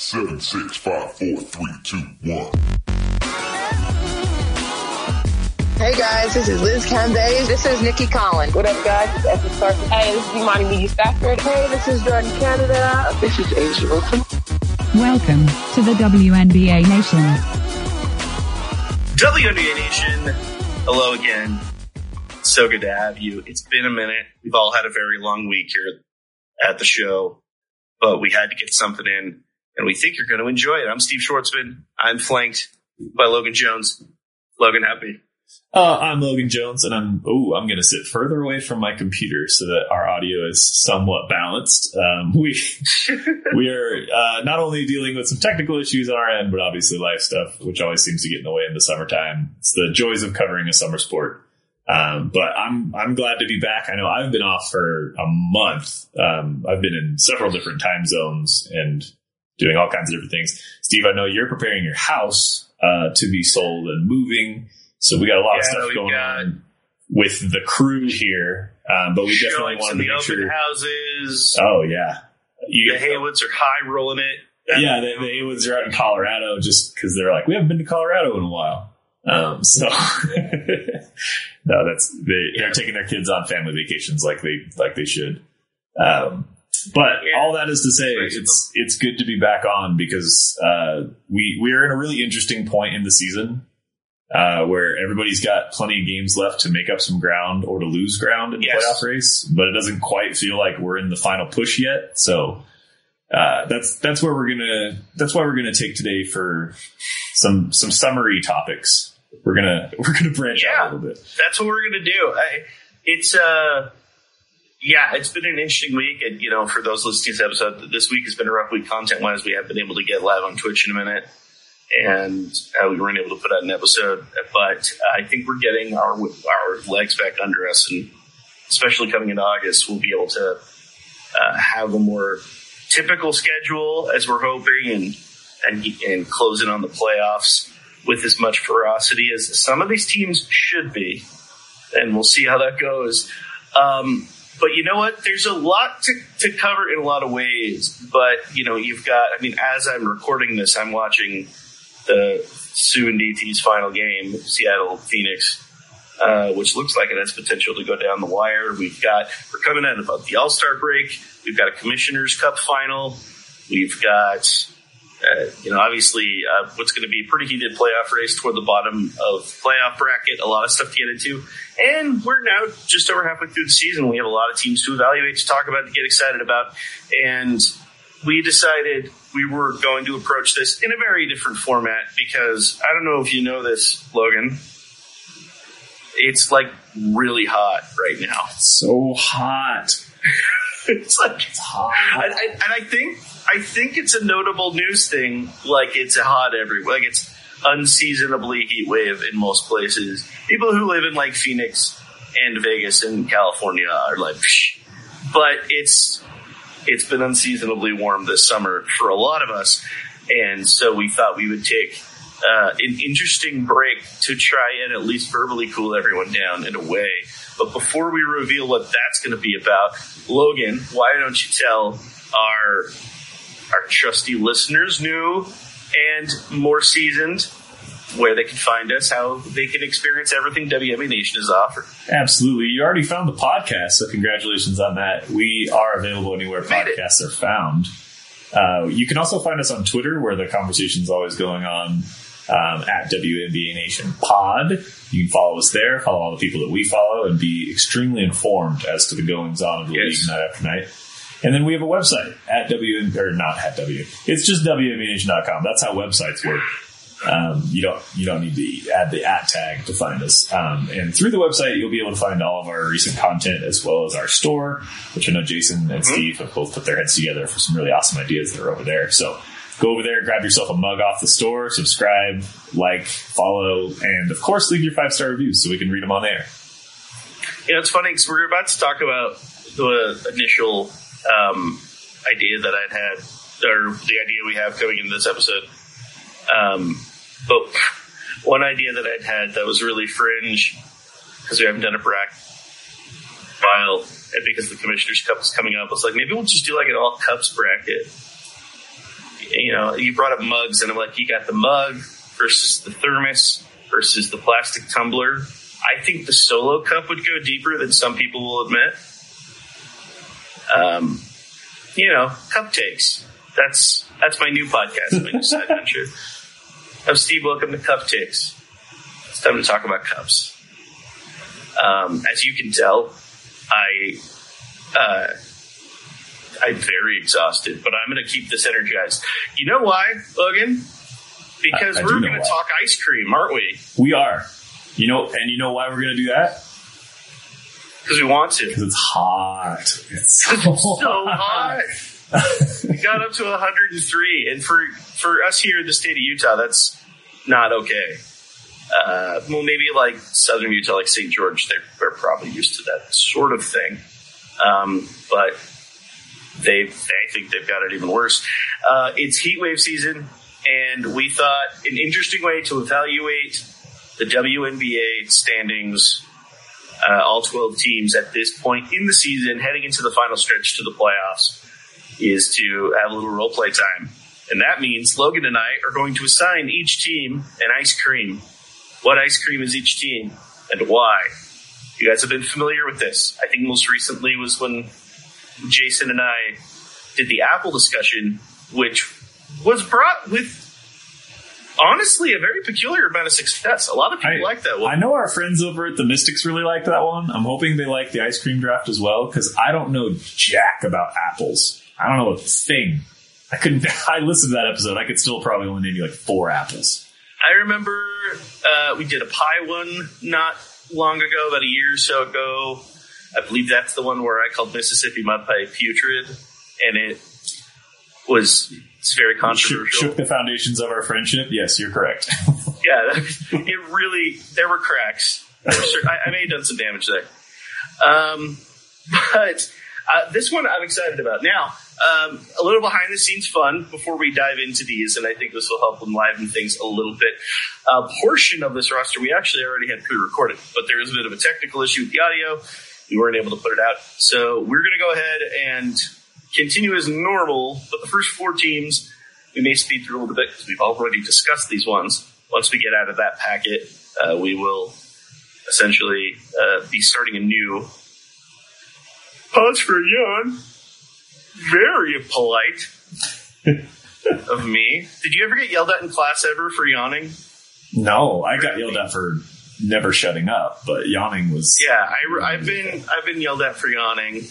Seven, six, five, four, three, two, one. Hey guys, this is Liz Cambage. This is Nikki Collins. What up, guys? It's Esther Sarkis. Hey, this is Imani McGee-Stafford. Hey, this is Jordan Canada. This is A'ja Wilson. Welcome to the WNBA Nation. WNBA Nation, hello again. So good to have you. It's been a minute. We've all had a very long week here at the show, but we had to get something in, and we think you're going to enjoy it. I'm Steve Schwartzman. I'm flanked by Logan Jones. Logan, happy. Uh, I'm Logan Jones, and I'm oh, I'm going to sit further away from my computer so that our audio is somewhat balanced. Um, we we are uh, not only dealing with some technical issues on our end, but obviously life stuff, which always seems to get in the way in the summertime. It's the joys of covering a summer sport. Um, but I'm I'm glad to be back. I know I've been off for a month. Um, I've been in several different time zones and doing all kinds of different things. Steve, I know you're preparing your house uh, to be sold and moving. So we got a lot Yeah, of stuff going got- on with the crew here, um, but we definitely wanted to the make open sure. houses. Oh yeah, you the Haywoods are high rolling it. yeah, the, the Haywoods are out in Colorado just because they're like we haven't been to Colorado in a while. Um, so no, that's they, they're taking their kids on family vacations like they like they should. Um, but Yeah. all that is to say, it's it's good to be back on because uh, we we are in a really interesting point in the season uh, where everybody's got plenty of games left to make up some ground or to lose ground in the Yes. playoff race, but it doesn't quite feel like we're in the final push yet. So uh, that's that's where we're gonna that's why we're gonna take today for some some summary topics. We're gonna we're gonna branch Yeah. out a little bit. That's what we're gonna do. I, it's uh, yeah, it's been an interesting week, and you know, for those listening to this episode, this week has been a rough week content wise. We haven't been able to get live on Twitch in a minute, and uh, we weren't able to put out an episode. But I think we're getting our our legs back under us, and especially coming into August, we'll be able to uh, have a more typical schedule as we're hoping, and and and close in on the playoffs with as much ferocity as some of these teams should be. And we'll see how that goes. Um, but you know what? There's a lot to, to cover in a lot of ways. But, you know, you've got, I mean, as I'm recording this, I'm watching the Sue and DT's final game, Seattle Phoenix, uh, which looks like it has potential to go down the wire. We've got, we're coming out about the All Star break. We've got a Commissioner's Cup final. We've got, uh, you know, obviously, uh, what's going to be a pretty heated playoff race toward the bottom of playoff bracket. A lot of stuff to get into, and we're now just over halfway through the season. We have a lot of teams to evaluate, to talk about, to get excited about, and we decided we were going to approach this in a very different format because I don't know if you know this, Logan. It's like really hot right now. So hot. It's like It's hot. and, and and I think I think it's a notable news thing. Like it's hot everywhere. Like it's unseasonably heat wave in most places. People who live in like Phoenix and Vegas and California are like, Psh. but it's it's been unseasonably warm this summer for a lot of us, and so we thought we would take. Uh, an interesting break to try and at least verbally cool everyone down in a way. But before we reveal what that's going to be about, Logan, why don't you tell our our trusty listeners, new and more seasoned, where they can find us, how they can experience everything WNBA Nation is offered. Absolutely. You already found the podcast, so congratulations on that. We are available anywhere podcasts are found. Uh, you can also find us on Twitter, where the conversation is always going on um, at WNBA Nation Pod. You can follow us there, follow all the people that we follow, and be extremely informed as to the goings on of the Yes. league night after night. And then we have a website at WN, or not at W. It's just WNBANation.com. That's how websites work. Um, you don't you don't need to add the at tag to find us. Um, and through the website, you'll be able to find all of our recent content as well as our store, which I know Jason and Steve have both put their heads together for some really awesome ideas that are over there. So go over there, grab yourself a mug off the store, subscribe, like, follow, and of course, leave your five star reviews so we can read them on air. You know, it's funny because we're about to talk about the initial um, idea that I'd had, or the idea we have coming into this episode. Um, but one idea that I'd had that was really fringe because we haven't done a bracket while, and because the Commissioner's Cup is coming up, I was like, maybe we'll just do like an all cups bracket. you know, you brought up mugs, and I'm like, you got the mug versus the thermos versus the plastic tumbler. I think the solo cup would go deeper than some people will admit. Um, you know, cupcakes. That's that's my new podcast, my new side venture. I'm Steve. Welcome to Cupcakes. It's time to talk about cups. Um, as you can tell, I uh, I'm very exhausted, but I'm going to keep this energized. You know why, Logan? Because I- I we're going to talk ice cream, aren't we? We are. You know, and you know why we're going to do that? Because we want to. Because it's hot. It's so, so hot. we got up to 103, and for for us here in the state of Utah, that's not okay. Uh, well, maybe like southern Utah, like St. George, they're, they're probably used to that sort of thing. Um, but they, I think they've got it even worse. Uh, it's heat wave season, and we thought an interesting way to evaluate the WNBA standings uh, all 12 teams at this point in the season, heading into the final stretch to the playoffs, is to have a little role play time. And that means Logan and I are going to assign each team an ice cream. What ice cream is each team and why? You guys have been familiar with this. I think most recently was when Jason and I did the Apple discussion, which was brought with honestly a very peculiar amount of success. A lot of people I- like that one. I know our friends over at the Mystics really like that one. I'm hoping they like the ice cream draft as well because I don't know jack about apples. I don't know a thing. I couldn't. I listened to that episode. I could still probably only name you like four apples. I remember uh, we did a pie one not long ago, about a year or so ago. I believe that's the one where I called Mississippi mud pie putrid, and it was it's very Shook, controversial. shook the foundations of our friendship. Yes, you're correct. Yeah, it really there were cracks. There were cer- I, I may have done some damage there, um, but uh, this one I'm excited about. Now, um, a little behind the scenes fun before we dive into these, and I think this will help enliven things a little bit. A portion of this roster we actually already had pre-recorded, but there was a bit of a technical issue with the audio. We weren't able to put it out, so we're going to go ahead and continue as normal. But the first four teams we may speed through a little bit because we've already discussed these ones. Once we get out of that packet, uh, we will essentially uh, be starting a new. Pause for yawn. Very polite of me. Did you ever get yelled at in class ever for yawning? no, I got yelled at for never shutting up, but yawning was. Yeah, I, have been I've been yelled at for yawning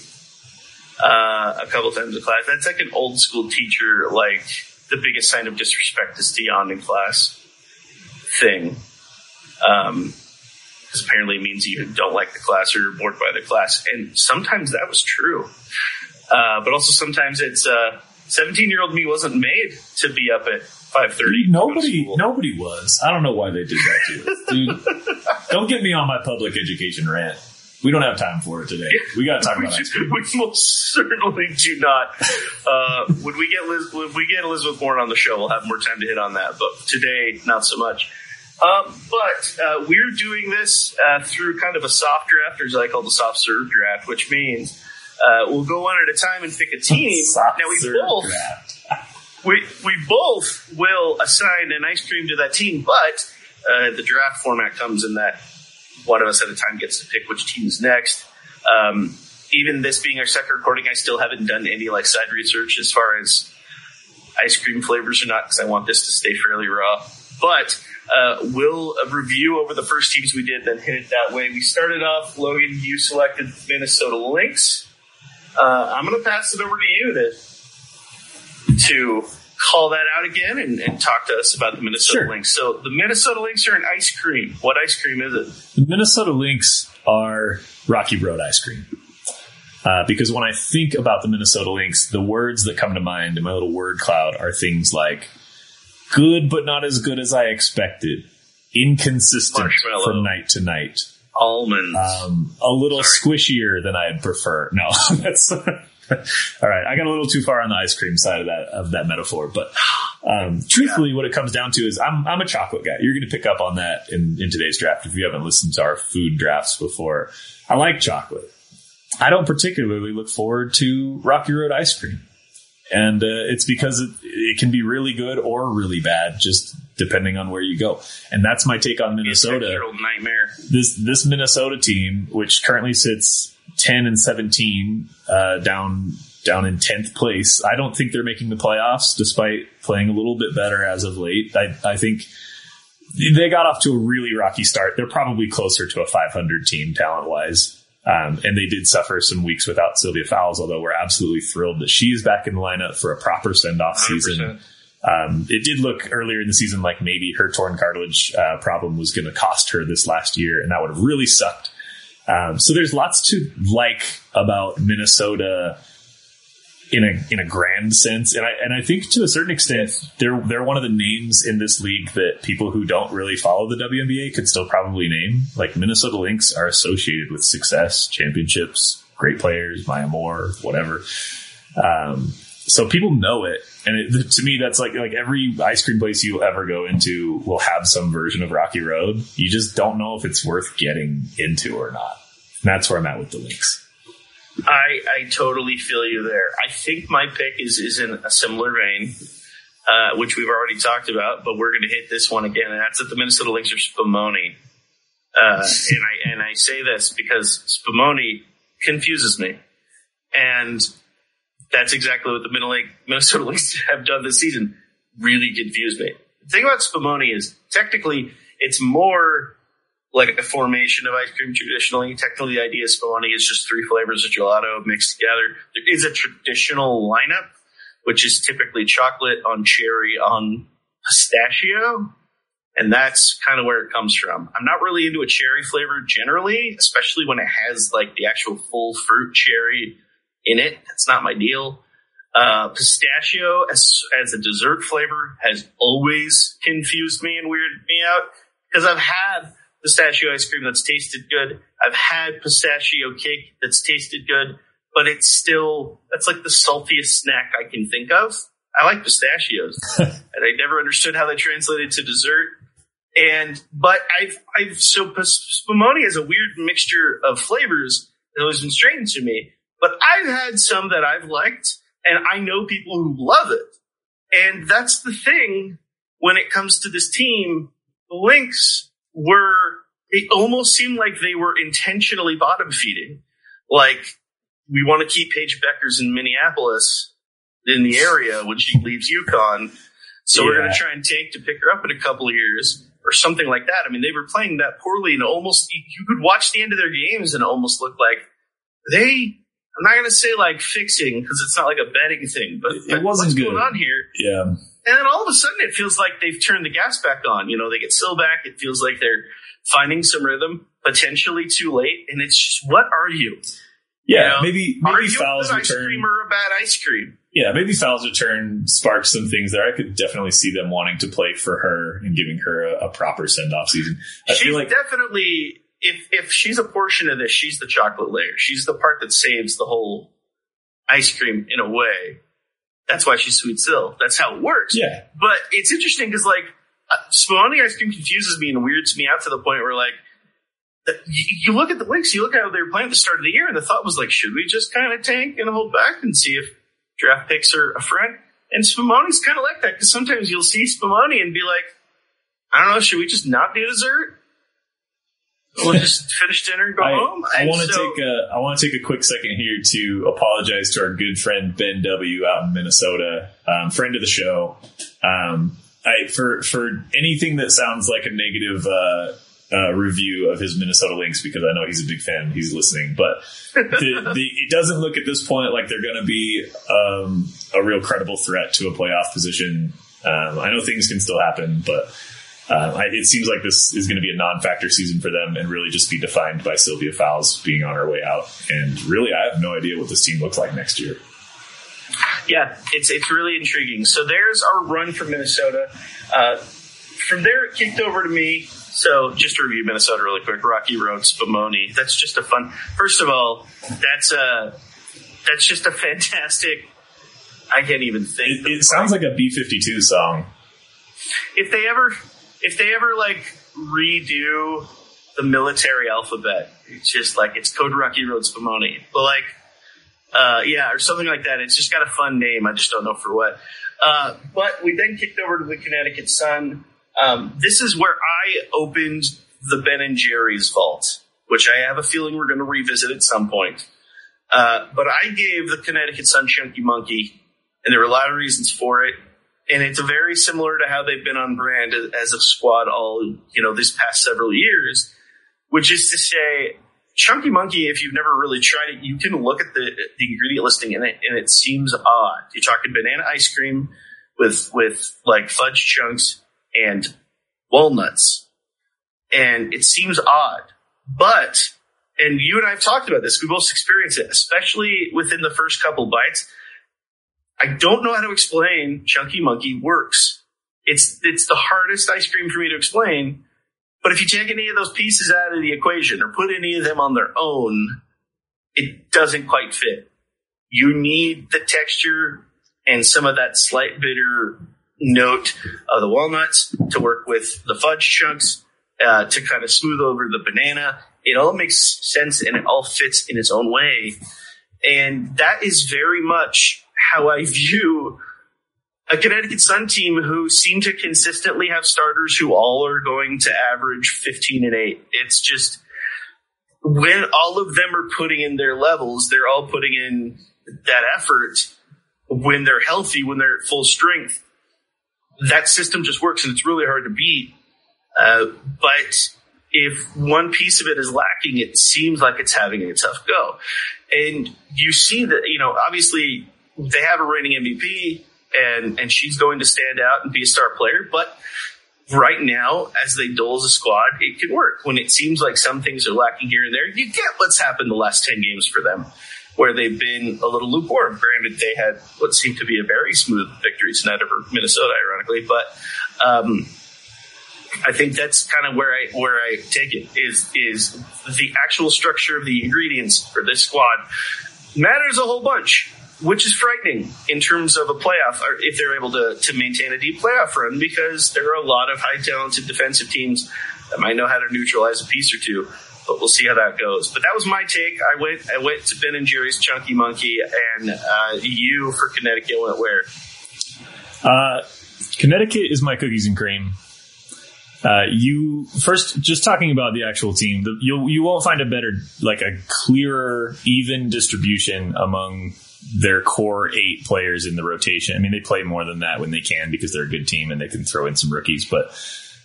uh, a couple times in class. That's like an old school teacher, like the biggest sign of disrespect is yawn in class thing. Um, because apparently it means you don't like the class or you're bored by the class, and sometimes that was true. Uh, but also sometimes it's uh, 17 year old me wasn't made to be up at 5:30. Nobody, nobody was. I don't know why they did that to us, dude. don't get me on my public education rant. We don't have time for it today. We got to talk about ice cream. we most certainly do not. Uh, when we get Liz, when we get Elizabeth Warren on the show, we'll have more time to hit on that. But today, not so much. Um, but uh, we're doing this uh, through kind of a soft draft, or as I call the soft serve draft, which means uh, we'll go one at a time and pick a team. Soft now we serve both draft. we we both will assign an ice cream to that team, but uh, the draft format comes in that one of us at a time gets to pick which team is next. Um, even this being our second recording, I still haven't done any like side research as far as ice cream flavors or not because I want this to stay fairly raw. But uh, we'll uh, review over the first teams we did, then hit it that way. We started off, Logan, you selected Minnesota Lynx. Uh, I'm going to pass it over to you to to call that out again and, and talk to us about the Minnesota Sure. Lynx. So the Minnesota Lynx are an ice cream. What ice cream is it? The Minnesota Lynx are Rocky Road ice cream. Uh, because when I think about the Minnesota Lynx, the words that come to mind in my little word cloud are things like good, but not as good as I expected, inconsistent from night to night, Almonds. um, a little Sorry. squishier than I'd prefer. No, that's all right. I got a little too far on the ice cream side of that of that metaphor, but um, truthfully, what it comes down to is I'm I'm a chocolate guy. You're going to pick up on that in in today's draft if you haven't listened to our food drafts before. I like chocolate. I don't particularly look forward to Rocky Road ice cream. And uh, it's because it, it can be really good or really bad, just depending on where you go. And that's my take on Minnesota. Nightmare. This this Minnesota team, which currently sits ten and seventeen, uh, down down in tenth place. I don't think they're making the playoffs, despite playing a little bit better as of late. I I think they got off to a really rocky start. They're probably closer to a 500 team talent wise. Um, and they did suffer some weeks without Sylvia Fowles, although we're absolutely thrilled that she is back in the lineup for a proper send off season. Um, it did look earlier in the season like maybe her torn cartilage uh, problem was going to cost her this last year, and that would have really sucked. Um, so there's lots to like about Minnesota in a in a grand sense, and I and I think to a certain extent they're they're one of the names in this league that people who don't really follow the WNBA could still probably name. Like Minnesota Lynx are associated with success, championships, great players, Maya Moore, whatever. Um, so people know it, and it, to me, that's like like every ice cream place you ever go into will have some version of Rocky Road. You just don't know if it's worth getting into or not. And that's where I'm at with the Lynx I, I totally feel you there. I think my pick is, is in a similar vein, uh, which we've already talked about, but we're going to hit this one again, and that's that the Minnesota Lynx are Spumoni. Uh, and I and I say this because Spumoni confuses me, and that's exactly what the Minnesota Lynx have done this season. Really confused me. The thing about Spumoni is technically it's more like a formation of ice cream traditionally. Technically, the idea of Spumoni is just three flavors of gelato mixed together. There is a traditional lineup, which is typically chocolate on cherry on pistachio. And that's kind of where it comes from. I'm not really into a cherry flavor generally, especially when it has like the actual full fruit cherry in it. That's not my deal. Uh, pistachio as, as a dessert flavor has always confused me and weirded me out because I've had pistachio ice cream that's tasted good. I've had pistachio cake that's tasted good, but it's still, that's like the saltiest snack I can think of. I like pistachios and I never understood how they translated to dessert. And, but I've, I've, so spumoni is a weird mixture of flavors that has been strange to me, but I've had some that I've liked and I know people who love it. And that's the thing when it comes to this team. The Lynx were, it almost seemed like they were intentionally bottom feeding. Like, we want to keep Paige Bueckers in Minneapolis in the area when she leaves UConn. So we're going to try and tank to pick her up in a couple of years or something like that. I mean, they were playing that poorly and almost, you could watch the end of their games and almost looked like they, I'm not going to say like fixing because it's not like a betting thing, but It wasn't what's good. going on here? Yeah. And then all of a sudden, it feels like they've turned the gas back on. You know, they get still back. It feels like they're finding some rhythm, potentially too late. And it's just, what are you? Yeah, You know, maybe are maybe you Fowles a good ice return. cream or a bad ice cream? Yeah, maybe Fowles return sparks some things there. I could definitely see them wanting to play for her and giving her a, a proper send off season. I she's feel like definitely, if, if she's a portion of this, she's the chocolate layer. She's the part that saves the whole ice cream in a way. That's why she's sweet Sill. That's how it works. yeah, But it's interesting because like uh, Spumoni ice cream confuses me and weirds me out to the point where like you, you look at the Lynx, you look at how they were playing at the start of the year, and the thought was like, should we just kind of tank and hold back and see if draft picks are a friend? And Spumoni's kind of like that because sometimes you'll see Spumoni and be like, I don't know, should we just not do dessert? We'll just finish dinner and go I, home. I want to so- take a I want to take a quick second here to apologize to our good friend Ben W out in Minnesota, um, friend of the show. Um, I for for anything that sounds like a negative uh, uh, review of his Minnesota Lynx because I know he's a big fan. He's listening, but the, the, it doesn't look at this point like they're going to be um, a real credible threat to a playoff position. Um, I know things can still happen, but uh, I, it seems like this is going to be a non-factor season for them and really just be defined by Sylvia Fowles being on her way out. And really, I have no idea what this team looks like next year. Yeah, it's it's really intriguing. So there's our run for Minnesota. Uh, from there, it kicked over to me. So just to review Minnesota really quick. Rocky Road, Spumoni. That's just a fun. First of all, that's a that's just a fantastic. I can't even think. It, it sounds like a B-52 song. if they ever if they ever like redo the military alphabet, it's just like it's Code Rocky Road Spumoni. But like Uh, yeah, or something like that. It's just got a fun name. I just don't know for what. Uh, but we then kicked over to the Connecticut Sun. Um, this is where I opened the Ben and Jerry's vault, which I have a feeling we're going to revisit at some point. Uh, but I gave the Connecticut Sun Chunky Monkey, and there were a lot of reasons for it. And it's very similar to how they've been on brand as a squad all, you know, these past several years, which is to say, Chunky Monkey, if you've never really tried it, you can look at the, the ingredient listing in it and it seems odd. You're talking banana ice cream with, with like fudge chunks and walnuts. And it seems odd, but, and you and I have talked about this. We both experienced it, especially within the first couple bites. I don't know how to explain Chunky Monkey works. It's, it's the hardest ice cream for me to explain. But if you take any of those pieces out of the equation or put any of them on their own, it doesn't quite fit. You need the texture and some of that slight bitter note of the walnuts to work with the fudge chunks uh, to kind of smooth over the banana. It all makes sense and it all fits in its own way. And that is very much how I view a Connecticut Sun team who seem to consistently have starters who all are going to average 15 and 8. It's just when all of them are putting in their levels, they're all putting in that effort when they're healthy, when they're at full strength. That system just works and it's really hard to beat. Uh, but if one piece of it is lacking, it seems like it's having a tough go. And you see that, you know, obviously they have a reigning MVP and and she's going to stand out and be a star player. But right now, as they as a squad, it can work. When it seems like some things are lacking here and there, you get what's happened the last ten games for them, where they've been a little lukewarm. Granted, they had what seemed to be a very smooth victory tonight over Minnesota, ironically, but. Um, I think that's kind of where I where I take it is is the actual structure of the ingredients for this squad matters a whole bunch which is frightening in terms of a playoff, if they're able to, to maintain a deep playoff run, because there are a lot of high talented defensive teams that might know how to neutralize a piece or two. But we'll see how that goes. But that was my take. I went I went to Ben and Jerry's Chunky Monkey, and uh, you for Connecticut went where? Uh, Connecticut is my cookies and cream. Uh, you first just talking about the actual team. The, you you won't find a better like a clearer, even distribution among their core eight players in the rotation. I mean, they play more than that when they can because they're a good team and they can throw in some rookies, but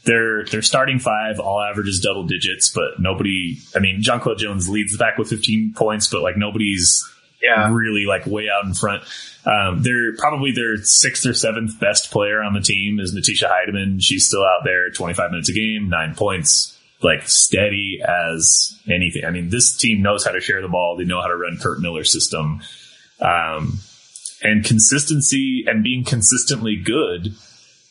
their their starting five all averages double digits, but nobody. I mean, Jonquel Jones leads the pack with 15 points, but like nobody's Yeah. really like way out in front. Um, they're probably their sixth or seventh best player on the team is Natisha Hiedeman. She's still out there, 25 minutes a game, nine points, like steady as anything. I mean, this team knows how to share the ball. They know how to run Curt Miller's system. Um, and consistency and being consistently good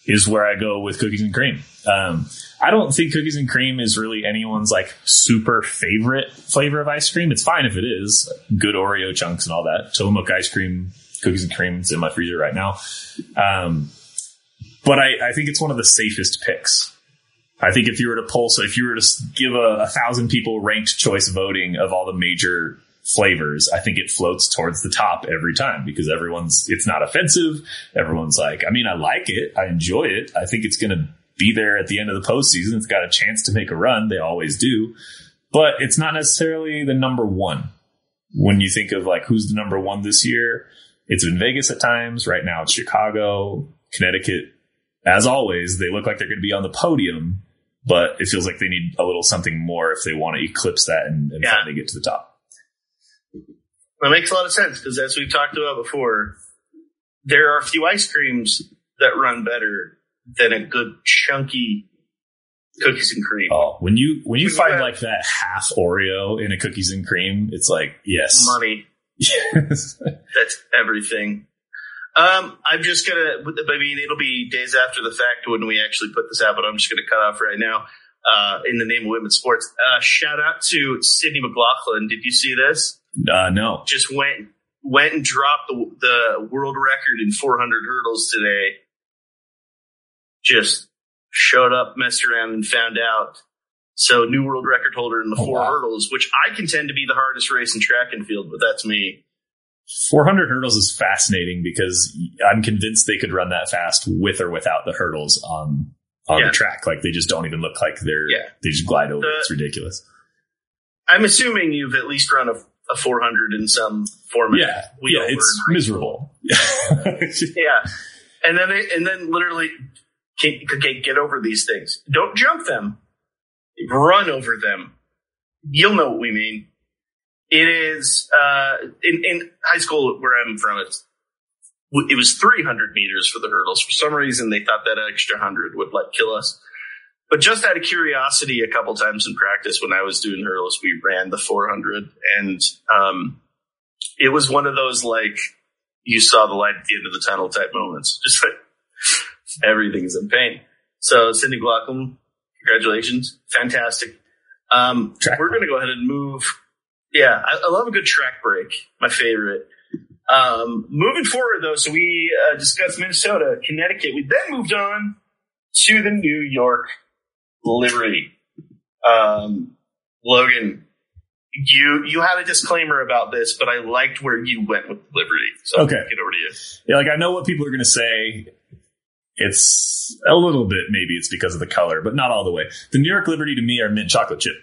is where I go with cookies and cream. Um, I don't think cookies and cream is really anyone's like super favorite flavor of ice cream. It's fine if it is good Oreo chunks and all that. Tillamook ice cream, cookies and cream is in my freezer right now. Um, but I, I think it's one of the safest picks. I think if you were to poll, so if you were to give a, a thousand people ranked choice voting of all the major flavors, I think it floats towards the top every time because everyone's, it's not offensive. Everyone's like, I mean, I like it. I enjoy it. I think it's going to be there at the end of the postseason. It's got a chance to make a run. They always do, but it's not necessarily the number one. When you think of like who's the number one this year, it's been Vegas at times. Right now it's Chicago, Connecticut. As always, they look like they're going to be on the podium, but it feels like they need a little something more if they want to eclipse that and, and Yeah. finally get to the top. That makes a lot of sense because, as we've talked about before, there are a few ice creams that run better than a good chunky cookies and cream. Oh, when you when you When find like that half Oreo in a cookies and cream, it's like yes, Money, yes. that's everything. Um, I'm just gonna. I mean, it'll be days after the fact when we actually put this out, but I'm just gonna cut off right now. Uh, in the name of women's sports, uh, shout out to Sydney McLaughlin. Did you see this? Uh, no. just went went and dropped the, the world record in 400 hurdles today. Just showed up, messed around, and found out. So new world record holder in the Oh, four wow. hurdles, which I contend to be the hardest race in track and field, but that's me. 400 hurdles is fascinating because I'm convinced they could run that fast with or without the hurdles on on Yeah. the track. Like they just don't even look like they're Yeah. they just glide over. The- it's ridiculous. I'm assuming you've at least run a, a 400 in some format. Yeah, yeah, it's miserable. Yeah, and then they, and then literally, okay, okay, get over these things. Don't jump them. Run over them. You'll know what we mean. It is uh, in in high school where I'm from. It's it was 300 meters for the hurdles. For some reason, they thought that extra hundred would like kill us. But just out of curiosity, a couple times in practice when I was doing hurdles, we ran the 400, and um, it was one of those like you saw the light at the end of the tunnel type moments. Just like everything's in pain. So, Cindy Glockham, congratulations. Fantastic. Um, we're going to go ahead and move. Yeah, I, I love a good track break. My favorite. Um, moving forward, though, so we uh, discussed Minnesota, Connecticut. We then moved on to the New York Liberty. Um, Logan, you you had a disclaimer about this, but I liked where you went with Liberty. So Okay. I'll get over to you. Yeah, like I know what people are going to say. It's a little bit, maybe it's because of the color, but not all the way. The New York Liberty to me are mint chocolate chip.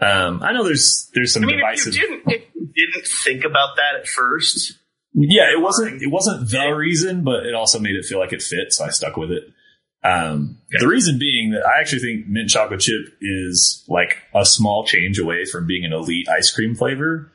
Um, I know there's there's some I mean, if you didn't if you didn't think about that at first, Yeah, it wasn't it wasn't the reason, but it also made it feel like it fit, so I stuck with it. Um, Okay. The reason being that I actually think mint chocolate chip is like a small change away from being an elite ice cream flavor,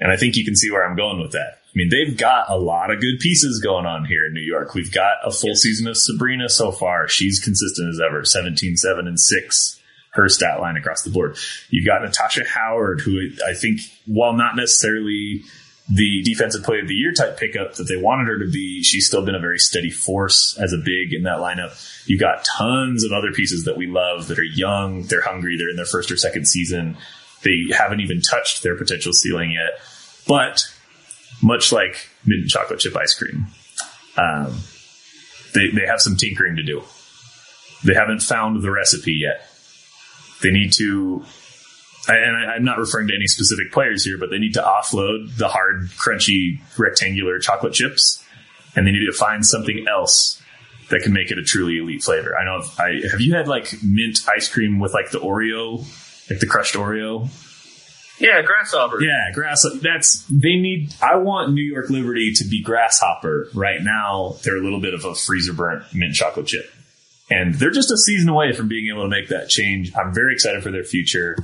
and I think you can see where I'm going with that. I mean, they've got a lot of good pieces going on here in New York. We've got a full season of Sabrina so far. She's consistent as ever, 17, 7, and 6 her stat line across the board. You've got Natasha Howard, who I think, while not necessarily the defensive play of the year type pickup that they wanted her to be, she's still been a very steady force as a big in that lineup. You've got tons of other pieces that we love that are young, they're hungry, they're in their first or second season. They haven't even touched their potential ceiling yet. But much like mint and chocolate chip ice cream, um, they, they have some tinkering to do. They haven't found the recipe yet. They need to, and I, I'm not referring to any specific players here, but they need to offload the hard, crunchy, rectangular chocolate chips, and they need to find something else that can make it a truly elite flavor. I know. I have you had like mint ice cream with like the Oreo, like the crushed Oreo. yeah, grasshopper. Yeah, grass. That's they need. I want New York Liberty to be grasshopper. Right now, they're a little bit of a freezer burnt mint chocolate chip, and they're just a season away from being able to make that change. I'm very excited for their future.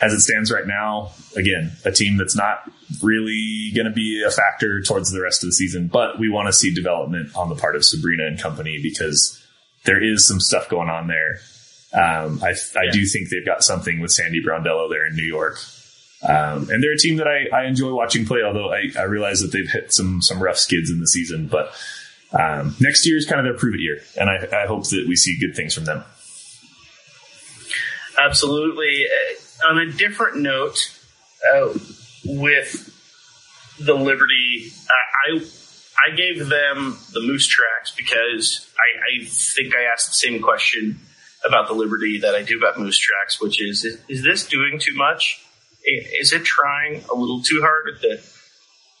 As it stands right now, again, a team that's not really going to be a factor towards the rest of the season, but we want to see development on the part of Sabrina and company because there is some stuff going on there. Um, I, I do think they've got something with Sandy Brondello there in New York. Um, and they're a team that I, I enjoy watching play, although I, I realize that they've hit some some rough skids in the season. But um, next year is kind of their prove it year, and I, I hope that we see good things from them. Absolutely. Uh, on a different note, uh, with the Liberty, I, I I gave them the moose tracks because I, I think I asked the same question about the Liberty that I do about moose tracks, which is is, is this doing too much? Is it trying a little too hard? The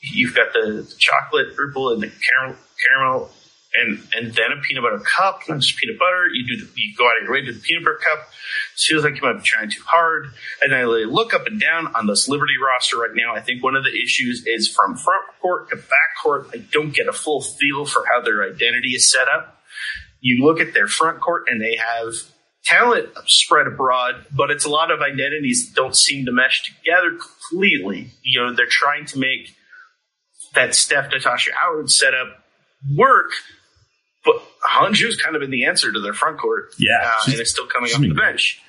you've got the, the chocolate ripple and the caramel, caramel and and then a peanut butter cup, not just peanut butter. You do the, you go out of your way to the peanut butter cup. Feels like you might be trying too hard. And I look up and down on this Liberty roster right now. I think one of the issues is from front court to back court. I don't get a full feel for how their identity is set up. You look at their front court and they have talent spread abroad, but it's a lot of identities that don't seem to mesh together completely. You know, they're trying to make that Steph Natasha Howard setup work, but Han Xu's kind of been the answer to their front court. Yeah, uh, and it's still coming off the bench.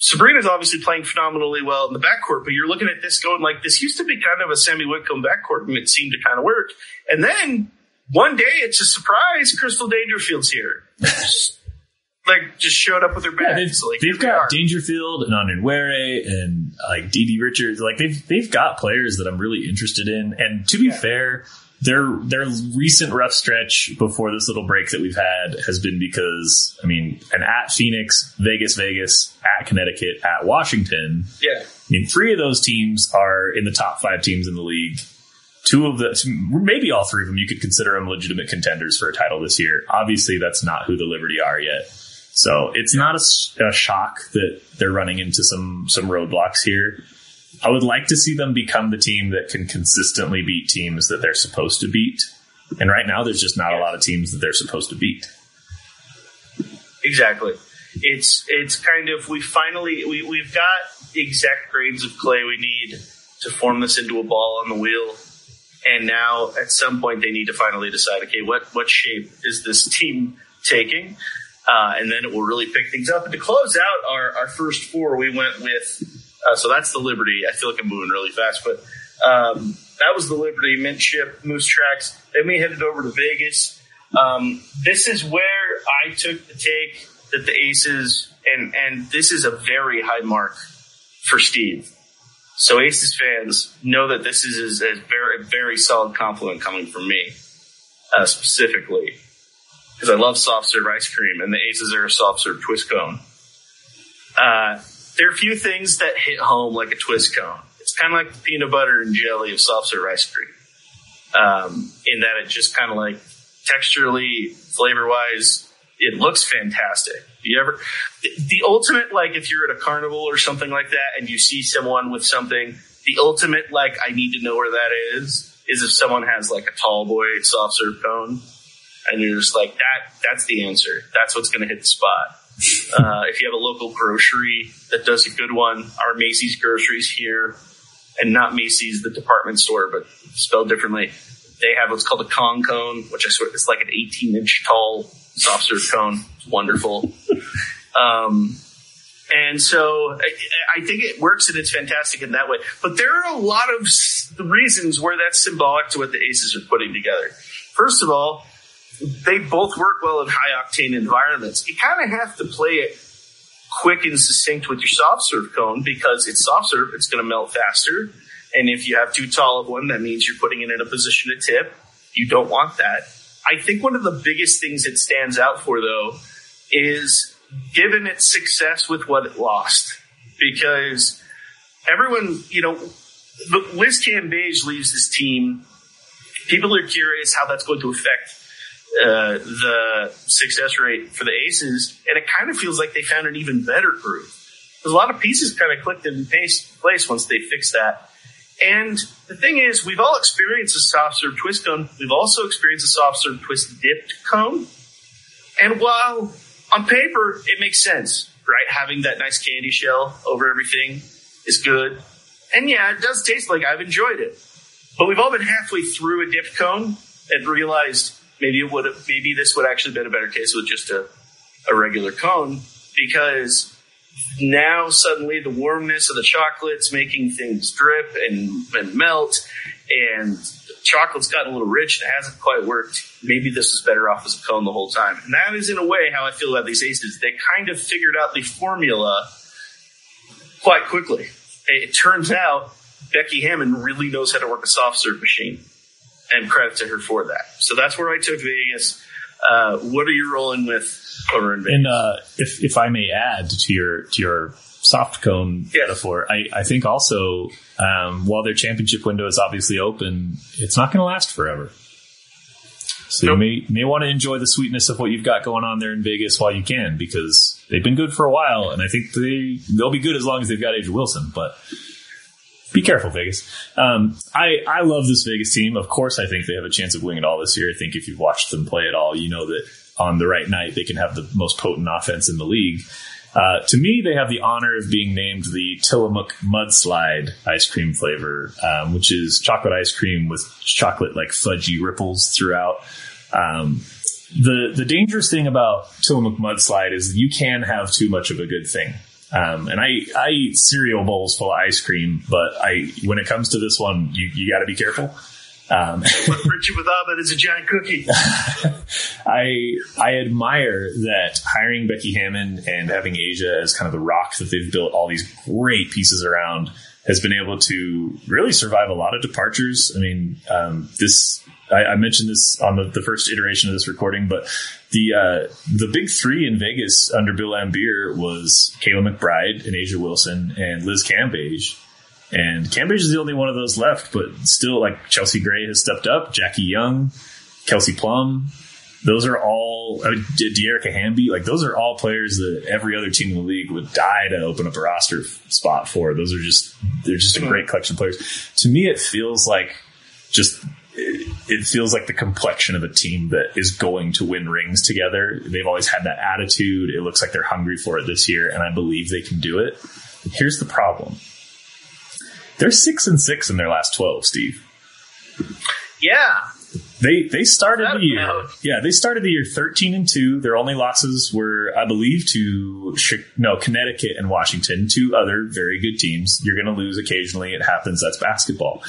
Sabrina's obviously playing phenomenally well in the backcourt, but you're looking at this going like this used to be kind of a Sammy Whitcomb backcourt, and it seemed to kind of work. And then one day it's a surprise, Crystal Dangerfield's here. Like just showed up with her Yeah, bag. they've, So, like, they've here we are. got Dangerfield and Onyenwere and like Dee Richards. Like they've they've got players that I'm really interested in. And to be fair, their their recent rough stretch before this little break that we've had has been because I mean, an at Phoenix, Vegas, Vegas, at Connecticut, at Washington. yeah. I mean, three of those teams are in the top five teams in the league. two of the maybe all three of them you could consider them legitimate contenders for a title this year. Obviously, that's not who the Liberty are yet. So it's not a, a shock that they're running into some some roadblocks here. I would like to see them become the team that can consistently beat teams that they're supposed to beat. And right now, there's just not a lot of teams that they're supposed to beat. Exactly. It's it's kind of we finally we we've got the exact grades of clay we need to form this into a ball on the wheel. And now at some point they need to finally decide, okay, what what shape is this team taking? Uh, and then it will really pick things up. And to close out our, our first four, we went with uh, so that's the Liberty. I feel like I'm moving really fast, but um, that was the Liberty Mint Chip Moose Tracks. Then we headed over to Vegas. Um, this is where I took the take that the Aces, and and this is a very high mark for Steve. So Aces fans know that this is a very very solid compliment coming from me uh, specifically because I love soft serve ice cream, and the Aces are a soft serve twist cone. Uh, there are a few things that hit home like a twist cone. It's kind of like the peanut butter and jelly of soft serve ice cream, um, in that it just kind of like texturally, flavor wise, it looks fantastic. You ever the, ultimate like if you're at a carnival or something like that and you see someone with something, the ultimate like I need to know where that is is if someone has like a tall boy soft serve cone and you're just like that that's the answer. That's what's going to hit the spot. Uh, if you have a local grocery that does a good one, our Macy's groceries here, and not Macy's, the department store, but spelled differently. They have what's called a Kong cone, which I swear is like an 18 inch tall soft serve cone. It's wonderful. Um, and so I, I, think it works and it's fantastic in that way. But there are a lot of reasons where that's symbolic to what the Aces are putting together. First of all, they both work well in high octane environments. You kind of have to play it quick and succinct with your soft serve cone because it's soft serve, it's going to melt faster. And if you have too tall of one, that means you're putting it in a position to tip. You don't want that. I think one of the biggest things it stands out for, though, is given its success with what it lost. Because everyone, you know, Liz Cambage leaves this team. People are curious how that's going to affect uh, the success rate for the Aces, and it kind of feels like they found an even better groove. There's a lot of pieces kind of clicked in place once they fixed that. And the thing is, we've all experienced a soft serve twist cone. We've also experienced a soft serve twist dipped cone. And while on paper it makes sense, right? Having that nice candy shell over everything is good. And yeah, it does taste like I've enjoyed it. But we've all been halfway through a dipped cone and realized maybe it would have, maybe this would actually been a better case with just a, a regular cone because now suddenly the warmness of the chocolate's making things drip and, and melt and chocolate's gotten a little rich and it hasn't quite worked. Maybe this is better off as a cone the whole time. And that is in a way how I feel about these aces. They kind of figured out the formula quite quickly. It turns out Becky Hammon really knows how to work a soft serve machine and credit to her for that. So that's where I took Vegas. Uh, what are you rolling with over in Vegas? And uh, if if I may add to your to your soft cone yes. metaphor, I, I think also um, while their championship window is obviously open, it's not going to last forever. So nope. you may may want to enjoy the sweetness of what you've got going on there in Vegas while you can, because they've been good for a while, and I think they they'll be good as long as they've got A'ja Wilson. But be careful, Vegas. Um, I, I love this Vegas team. Of course, I think they have a chance of winning it all this year. I think if you've watched them play at all, you know that on the right night, they can have the most potent offense in the league. Uh, to me, they have the honor of being named the Tillamook Mudslide ice cream flavor, um, which is chocolate ice cream with chocolate like fudgy ripples throughout. Um, the the dangerous thing about Tillamook Mudslide is you can have too much of a good thing. Um, and I, I eat cereal bowls full of ice cream, but I, when it comes to this one, you, you got to be careful. Um, what Richie with Abed is a giant cookie. I I admire that hiring Becky Hammon and having A'ja as kind of the rock that they've built all these great pieces around has been able to really survive a lot of departures. I mean, um, this I, I, mentioned this on the, the, first iteration of this recording, but the uh, the big three in Vegas under Bill Laimbeer was Kayla McBride and A'ja Wilson and Liz Cambage. And Cambage is the only one of those left, but still, like Chelsea Gray has stepped up, Jackie Young, Kelsey Plum. Those are all, I Dearica Hamby, like those are all players that every other team in the league would die to open up a roster spot for. Those are just, they're just a great collection of players. To me, it feels like just, it, it feels like the complexion of a team that is going to win rings together. They've always had that attitude. It looks like they're hungry for it this year, and I believe they can do it. Here's the problem. They're six and six in their last twelve, Steve. Yeah, They they started the year. Yeah, they started the year thirteen and two. Their only losses were, I believe, to no Connecticut and Washington, two other very good teams. You're going to lose occasionally. It happens. That's basketball.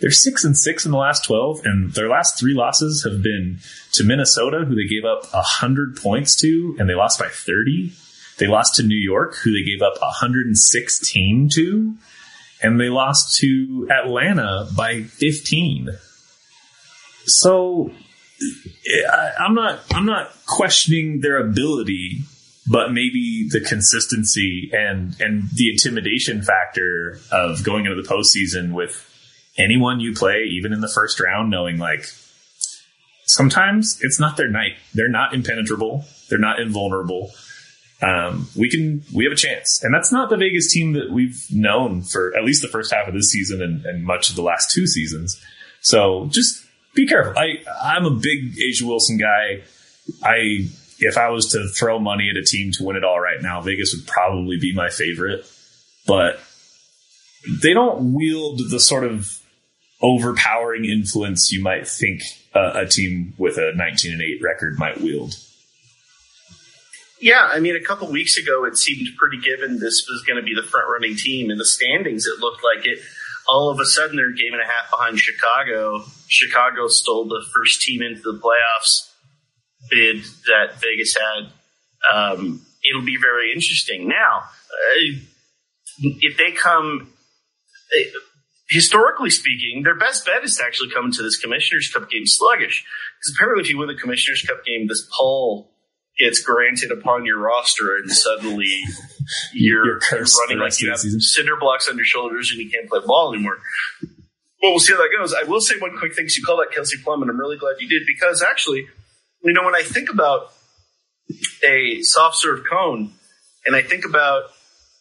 They're six and six in the last twelve, and their last three losses have been to Minnesota, who they gave up hundred points to, and they lost by thirty. They lost to New York, who they gave up 116 to, and they lost to Atlanta by 15. So I, I'm not I'm not questioning their ability, but maybe the consistency and and the intimidation factor of going into the postseason with anyone you play, even in the first round, knowing like sometimes it's not their night. They're not impenetrable. They're not invulnerable. Um, we can we have a chance, and that's not the Vegas team that we've known for at least the first half of this season and, and much of the last two seasons. So just be careful. I I'm a big A'ja Wilson guy. I if I was to throw money at a team to win it all right now, Vegas would probably be my favorite. But they don't wield the sort of overpowering influence you might think a, a team with a 19 and 8 record might wield. Yeah, I mean, a couple weeks ago, it seemed pretty given this was going to be the front running team. In the standings, it looked like it. All of a sudden, they're a game and a half behind Chicago. Chicago stole the first team into the playoffs bid that Vegas had. Um, it'll be very interesting. Now, uh, if they come, historically speaking, their best bet is to actually come into this Commissioner's Cup game sluggish. Because apparently, if you win the Commissioner's Cup game, this poll gets granted upon your roster, and suddenly you're, You're running like you have cinder blocks on your shoulders and you can't play ball anymore. Well, we'll see how that goes. I will say one quick thing. So you call that Kelsey Plum, and I'm really glad you did because actually, you know, when I think about a soft serve cone, and I think about,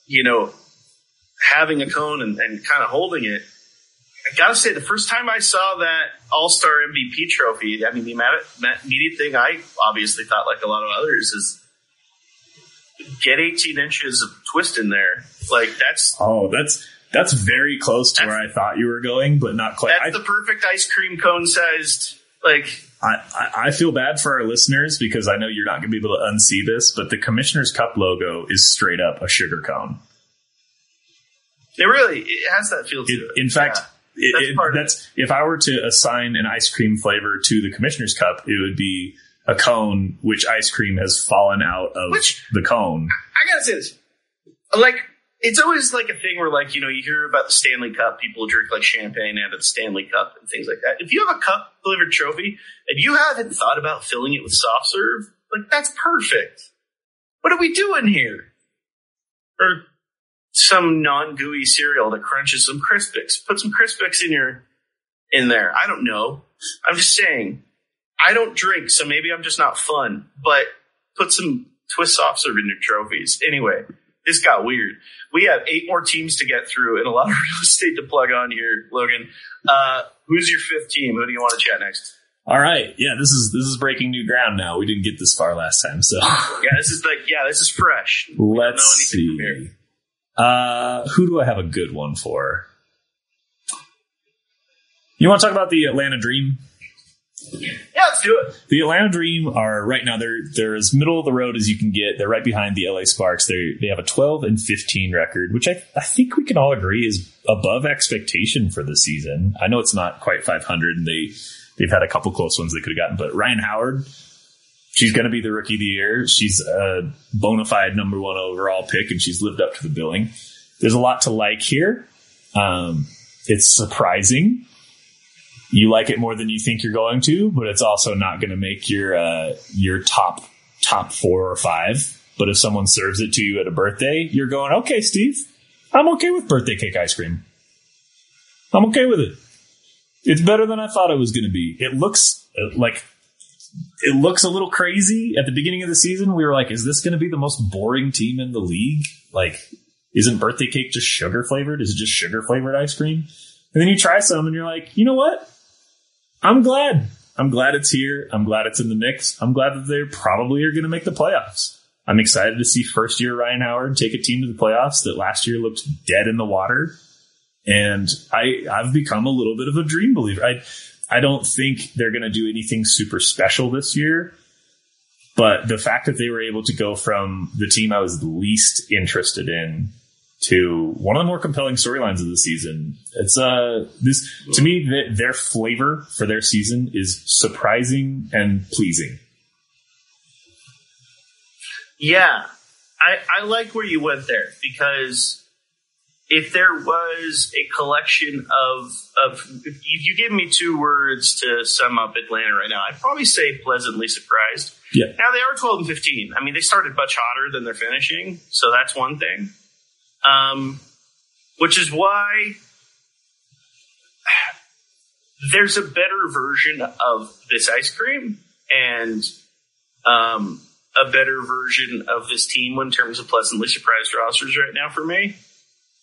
you know, having a cone and, and kind of holding it, I gotta say, the first time I saw that All Star MVP trophy, I mean, the immediate, thing I obviously thought, like a lot of others, is get 18 inches of twist in there. Like that's Oh, that's that's very close to where I thought you were going, but not quite. that's I, the perfect ice cream cone sized. Like I, I, I feel bad for our listeners because I know you're not going to be able to unsee this, but the Commissioner's Cup logo is straight up a sugar cone. it really it has that feel to It, it. in fact, Yeah. It- That's it- part of that's if I were to assign an ice cream flavor to the Commissioner's Cup, it would be a cone which ice cream has fallen out of Which- the cone. I gotta say this. Like, it's always like a thing where, like, you know, you hear about the Stanley Cup, people drink like champagne out of the Stanley Cup and things like that. If you have a cup delivered trophy and you haven't thought about filling it with soft serve, like, that's perfect. What are we doing here? Or some non gooey cereal that crunches some Crispix. Put some Crispix in your, in there. I don't know. I'm just saying. I don't drink, so maybe I'm just not fun, but put some twist soft serve in your trophies. Anyway, this got weird. We have eight more teams to get through and a lot of real estate to plug on here, Logan. Uh, who's your fifth team? Who do you want to chat next? All right, yeah, this is this is breaking new ground now. We didn't get this far last time, so Yeah, this is like, yeah, this is fresh. Let's know anything from here. see. Uh, who do I have a good one for? You want to talk about the Atlanta Dream? Yeah, let's do it. The Atlanta Dream are right now they're they're as middle of the road as you can get. They're right behind the LA Sparks. They they have a 12 and 15 record, which I I think we can all agree is above expectation for the season. I know it's not quite 500 and they they've had a couple close ones they could have gotten, but Rhyne Howard she's going to be the rookie of the year. She's a bona fide number 1 overall pick and she's lived up to the billing. There's a lot to like here. Um it's surprising you like it more than you think you're going to, but it's also not going to make your uh, your top top four or five. But if someone serves it to you at a birthday, you're going, okay, Steve, I'm okay with birthday cake ice cream. I'm okay with it. It's better than I thought it was going to be. It looks uh, like it looks a little crazy at the beginning of the season. We were like, is this going to be the most boring team in the league? Like, isn't birthday cake just sugar flavored? Is it just sugar flavored ice cream? And then you try some and you're like, you know what? I'm glad. I'm glad it's here. I'm glad it's in the mix. I'm glad that they probably are going to make the playoffs. I'm excited to see first year Rhyne Howard take a team to the playoffs that last year looked dead in the water. And I, I've become a little bit of a dream believer. I, I don't think they're going to do anything super special this year. But the fact that they were able to go from the team I was least interested in to one of the more compelling storylines of the season, it's uh this to me th- their flavor for their season is surprising and pleasing. Yeah, I, I like where you went there because if there was a collection of of if you give me two words to sum up Atlanta right now, I'd probably say pleasantly surprised. Yeah. Now they are twelve and fifteen. I mean, they started much hotter than they're finishing, so that's one thing. Um, which is why there's a better version of this ice cream and um, a better version of this team in terms of pleasantly surprised rosters right now for me.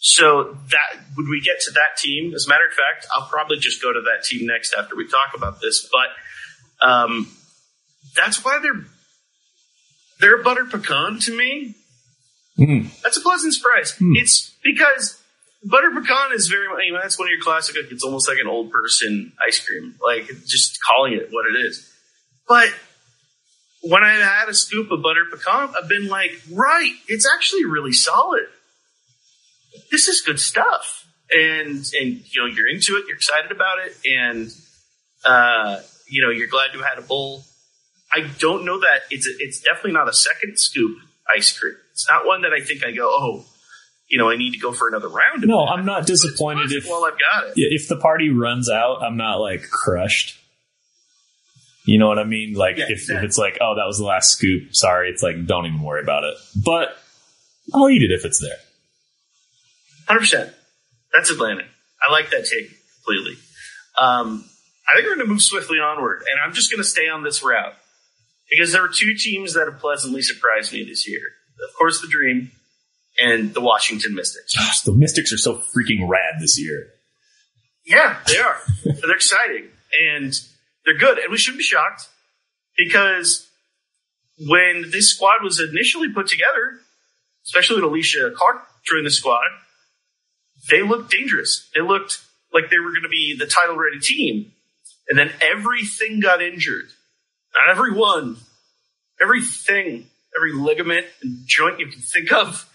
So that would we get to that team? As a matter of fact, I'll probably just go to that team next after we talk about this. But um, that's why they're they're butter pecan to me. Mm. That's a pleasant surprise. It's because butter pecan is very know, that's one of your classic. It's almost like an old person ice cream, like just calling it what it is. But when I had a scoop of butter pecan, I've been like, right, it's actually really solid. This is good stuff, and and you know you're into it, you're excited about it, and uh, you know you're glad to have had a bowl. I don't know that it's a, it's definitely not a second scoop ice cream. It's not one that I think I go, oh, you know, I need to go for another round. Of No, that. I'm not disappointed if well, I've got it. if the party runs out. I'm not like crushed. You know what I mean? Like Yeah, if, if it's like, oh, that was the last scoop. Sorry, it's like don't even worry about it. But I'll eat it if it's there. Hundred percent. That's Atlanta. I like that take completely. Um, I think we're going to move swiftly onward, and I'm just going to stay on this route because there are two teams that have pleasantly surprised me this year. Of course, the Dream and the Washington Mystics. Gosh, the Mystics are so freaking rad this year. Yeah, they are. they're exciting and they're good, and we shouldn't be shocked because when this squad was initially put together, especially with Alysha Clark joined the squad, they looked dangerous. They looked like they were going to be the title ready team. And then everything got injured. Not every one, everything, every ligament and joint you can think of.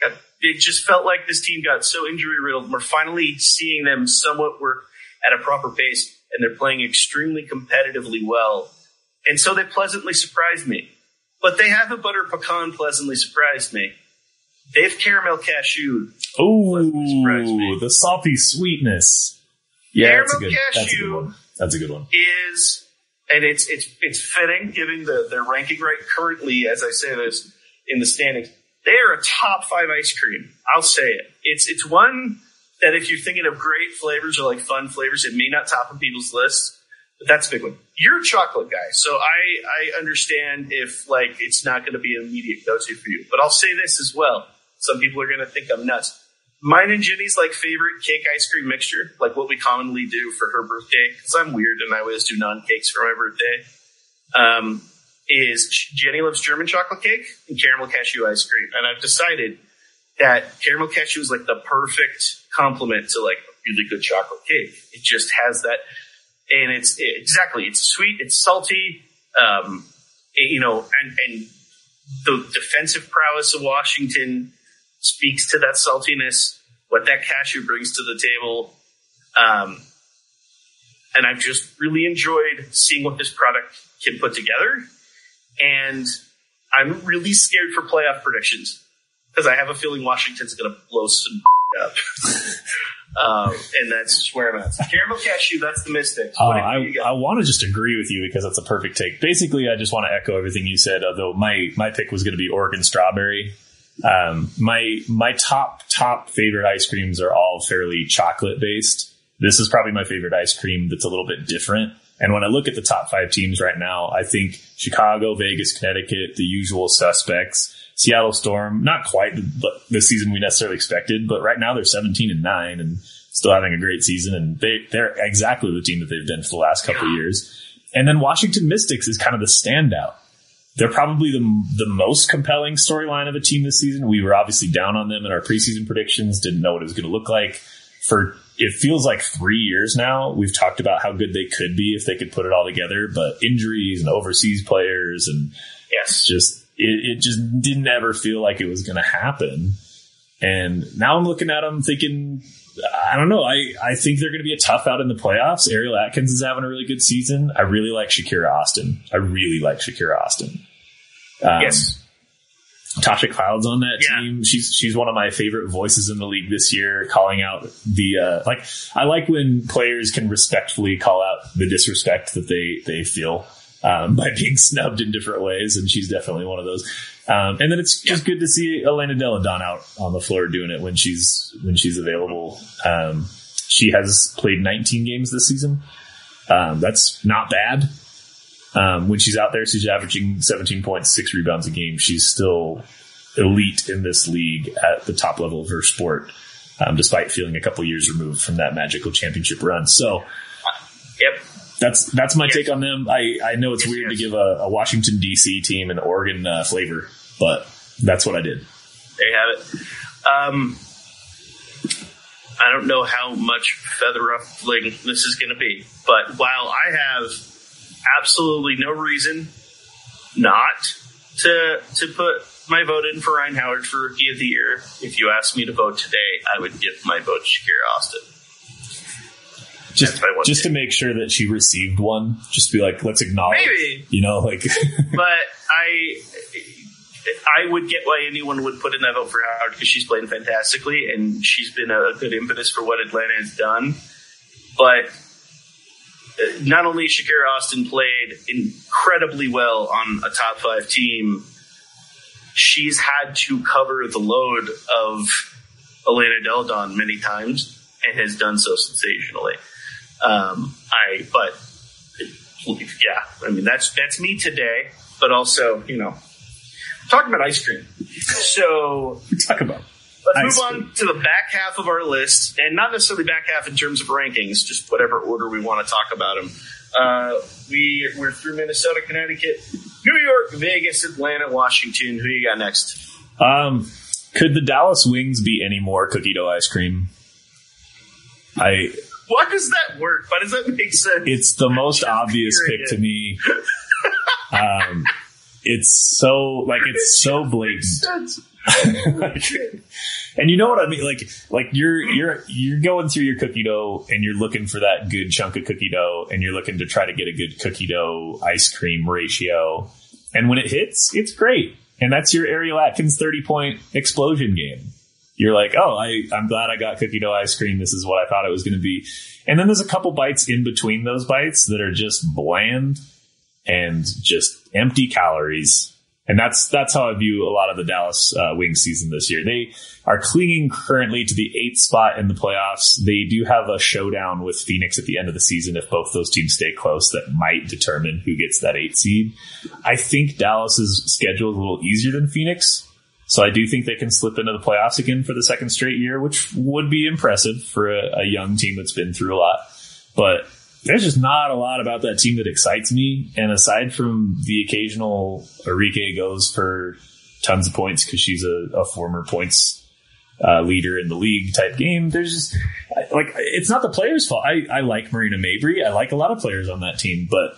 Got, it just felt like this team got so injury riddled. We're finally seeing them somewhat work at a proper pace, and they're playing extremely competitively well. And so they pleasantly surprised me. But they have a butter pecan pleasantly surprised me. They've caramel cashew. Oh, me. the salty sweetness. Yeah, that's a Caramel good. That's a good cashew. one. That's a good one. is, and it's it's it's fitting, given the their ranking right currently, as I say this in the standings. They are a top five ice cream. I'll say it. It's it's one that if you're thinking of great flavors or like fun flavors, it may not top on people's lists, but that's a big one. You're a chocolate guy, so I I understand if like it's not going to be an immediate go to for you. But I'll say this as well. Some people are going to think I'm nuts. Mine and Jenny's like favorite cake ice cream mixture, like what we commonly do for her birthday, because I'm weird and I always do non cakes for my birthday. Um, is Jenny loves German chocolate cake and caramel cashew ice cream, and I've decided that caramel cashew is like the perfect complement to like a really good chocolate cake. It just has that, and it's exactly it's sweet, it's salty, um, it- you know, and and the defensive prowess of Washington speaks to that saltiness, what that cashew brings to the table. Um, and I've just really enjoyed seeing what this product can put together. And I'm really scared for playoff predictions because I have a feeling Washington's going to blow some up. um, and that's where I'm at. Caramel cashew, that's the Mystics. Uh, I. I want to just agree with you because that's a perfect take. Basically, I just want to echo everything you said. Although my my pick was going to be Oregon strawberry. Um, my my top top favorite ice creams are all fairly chocolate based. this is probably my favorite ice cream that's a little bit different. And when I look at the top five teams right now, I think Chicago, Vegas, Connecticut, the usual suspects. Seattle Storm, not quite the, the season we necessarily expected, but right now they're 17 and 9 and still having a great season. And they, they're exactly the team that they've been for the last couple of years. And then Washington Mystics is kind of the standout. They're probably the, the most compelling storyline of a team this season. We were obviously down on them in our preseason predictions, didn't know what it was going to look like. For it feels like three years now, we've talked about how good they could be if they could put it all together, but injuries and overseas players and Yes. just it, it just didn't ever feel like it was going to happen. And now I'm looking at them thinking, I don't know. I, I think they're going to be a tough out in the playoffs. Ariel Atkins is having a really good season. I really like Shakira Austin. I really like Shakira Austin. Um, yes. Tasha Cloud's on that Yeah. team. She's she's one of my favorite voices in the league this year, calling out the uh, like. I like when players can respectfully call out the disrespect that they they feel um, by being snubbed in different ways, and she's definitely one of those. Um, and then it's just good to see Elena Delle Donne out on the floor doing it when she's when she's available. Um, she has played 19 games this season. Um, that's not bad. Um, when she's out there, she's averaging 17.6 rebounds a game. She's still elite in this league at the top level of her sport, um, despite feeling a couple years removed from that magical championship run. So Yep. That's that's my Yes. take on them. I, I know it's Yes, weird yes. to give a, a Washington D.C. team an Oregon uh, flavor, but that's what I did. There you have it. Um, I don't know how much feather ruffling this is going to be, but while I have absolutely no reason not to to put my vote in for Rhyne Howard for Rookie of the Year, if you asked me to vote today, I would give my vote to Shakira Austin. Just That's my one just to make sure that she received one, just be like, let's acknowledge, Maybe. you know, like but I I would get why anyone would put in that vote for Howard because she's playing fantastically and she's been a good impetus for what Atlanta has done. But uh, not only has Shakira Austin played incredibly well on a top five team, she's had to cover the load of Elena Delle Donne many times and has done so sensationally. Um, I but yeah, I mean that's that's me today, but also you know talking about ice cream. So talk about. let's move on to the back half of our list, and not necessarily back half in terms of rankings, just whatever order we want to talk about them. Uh, we we're through Minnesota, Connecticut, New York, Vegas, Atlanta, Washington. Who do you got next? Um, could the Dallas Wings be any more cookie dough ice cream? I Why does that work? Why does that make sense? it's the most Just obvious curious. pick to me. Um, it's so like it's so blatant. And you know what I mean? Like, like you're you're you're going through your cookie dough and you're looking for that good chunk of cookie dough, and you're looking to try to get a good cookie dough ice cream ratio. And when it hits, it's great. And that's your Ariel Atkins thirty point explosion game. You're like, oh, I I'm glad I got cookie dough ice cream. This is what I thought it was going to be. And then there's a couple bites in between those bites that are just bland and just empty calories. And that's that's how I view a lot of the Dallas uh, Wings season this year. They are clinging currently to the eighth spot in the playoffs. They do have a showdown with Phoenix at the end of the season. If both those teams stay close, that might determine who gets that eight seed. I think Dallas's schedule is a little easier than Phoenix, so I do think they can slip into the playoffs again for the second straight year, which would be impressive for a, a young team that's been through a lot. But there's just not a lot about that team that excites me. And aside from the occasional Arike goes for tons of points because she's a, a former points uh, leader in the league type game, there's just like it's not the players' fault. I, I like Marina Mabrey. I like a lot of players on that team, but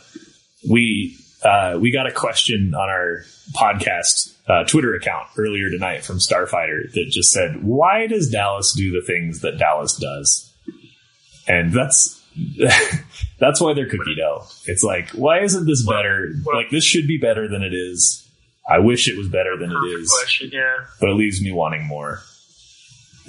we uh, we got a question on our podcast uh, Twitter account earlier tonight from Starfighter that just said, "Why does Dallas do the things that Dallas does?" And that's that's why they're cookie dough. It's like, why isn't this better? like this should be better than it is. I wish it was better than it is. Question. Yeah. but it leaves me wanting more.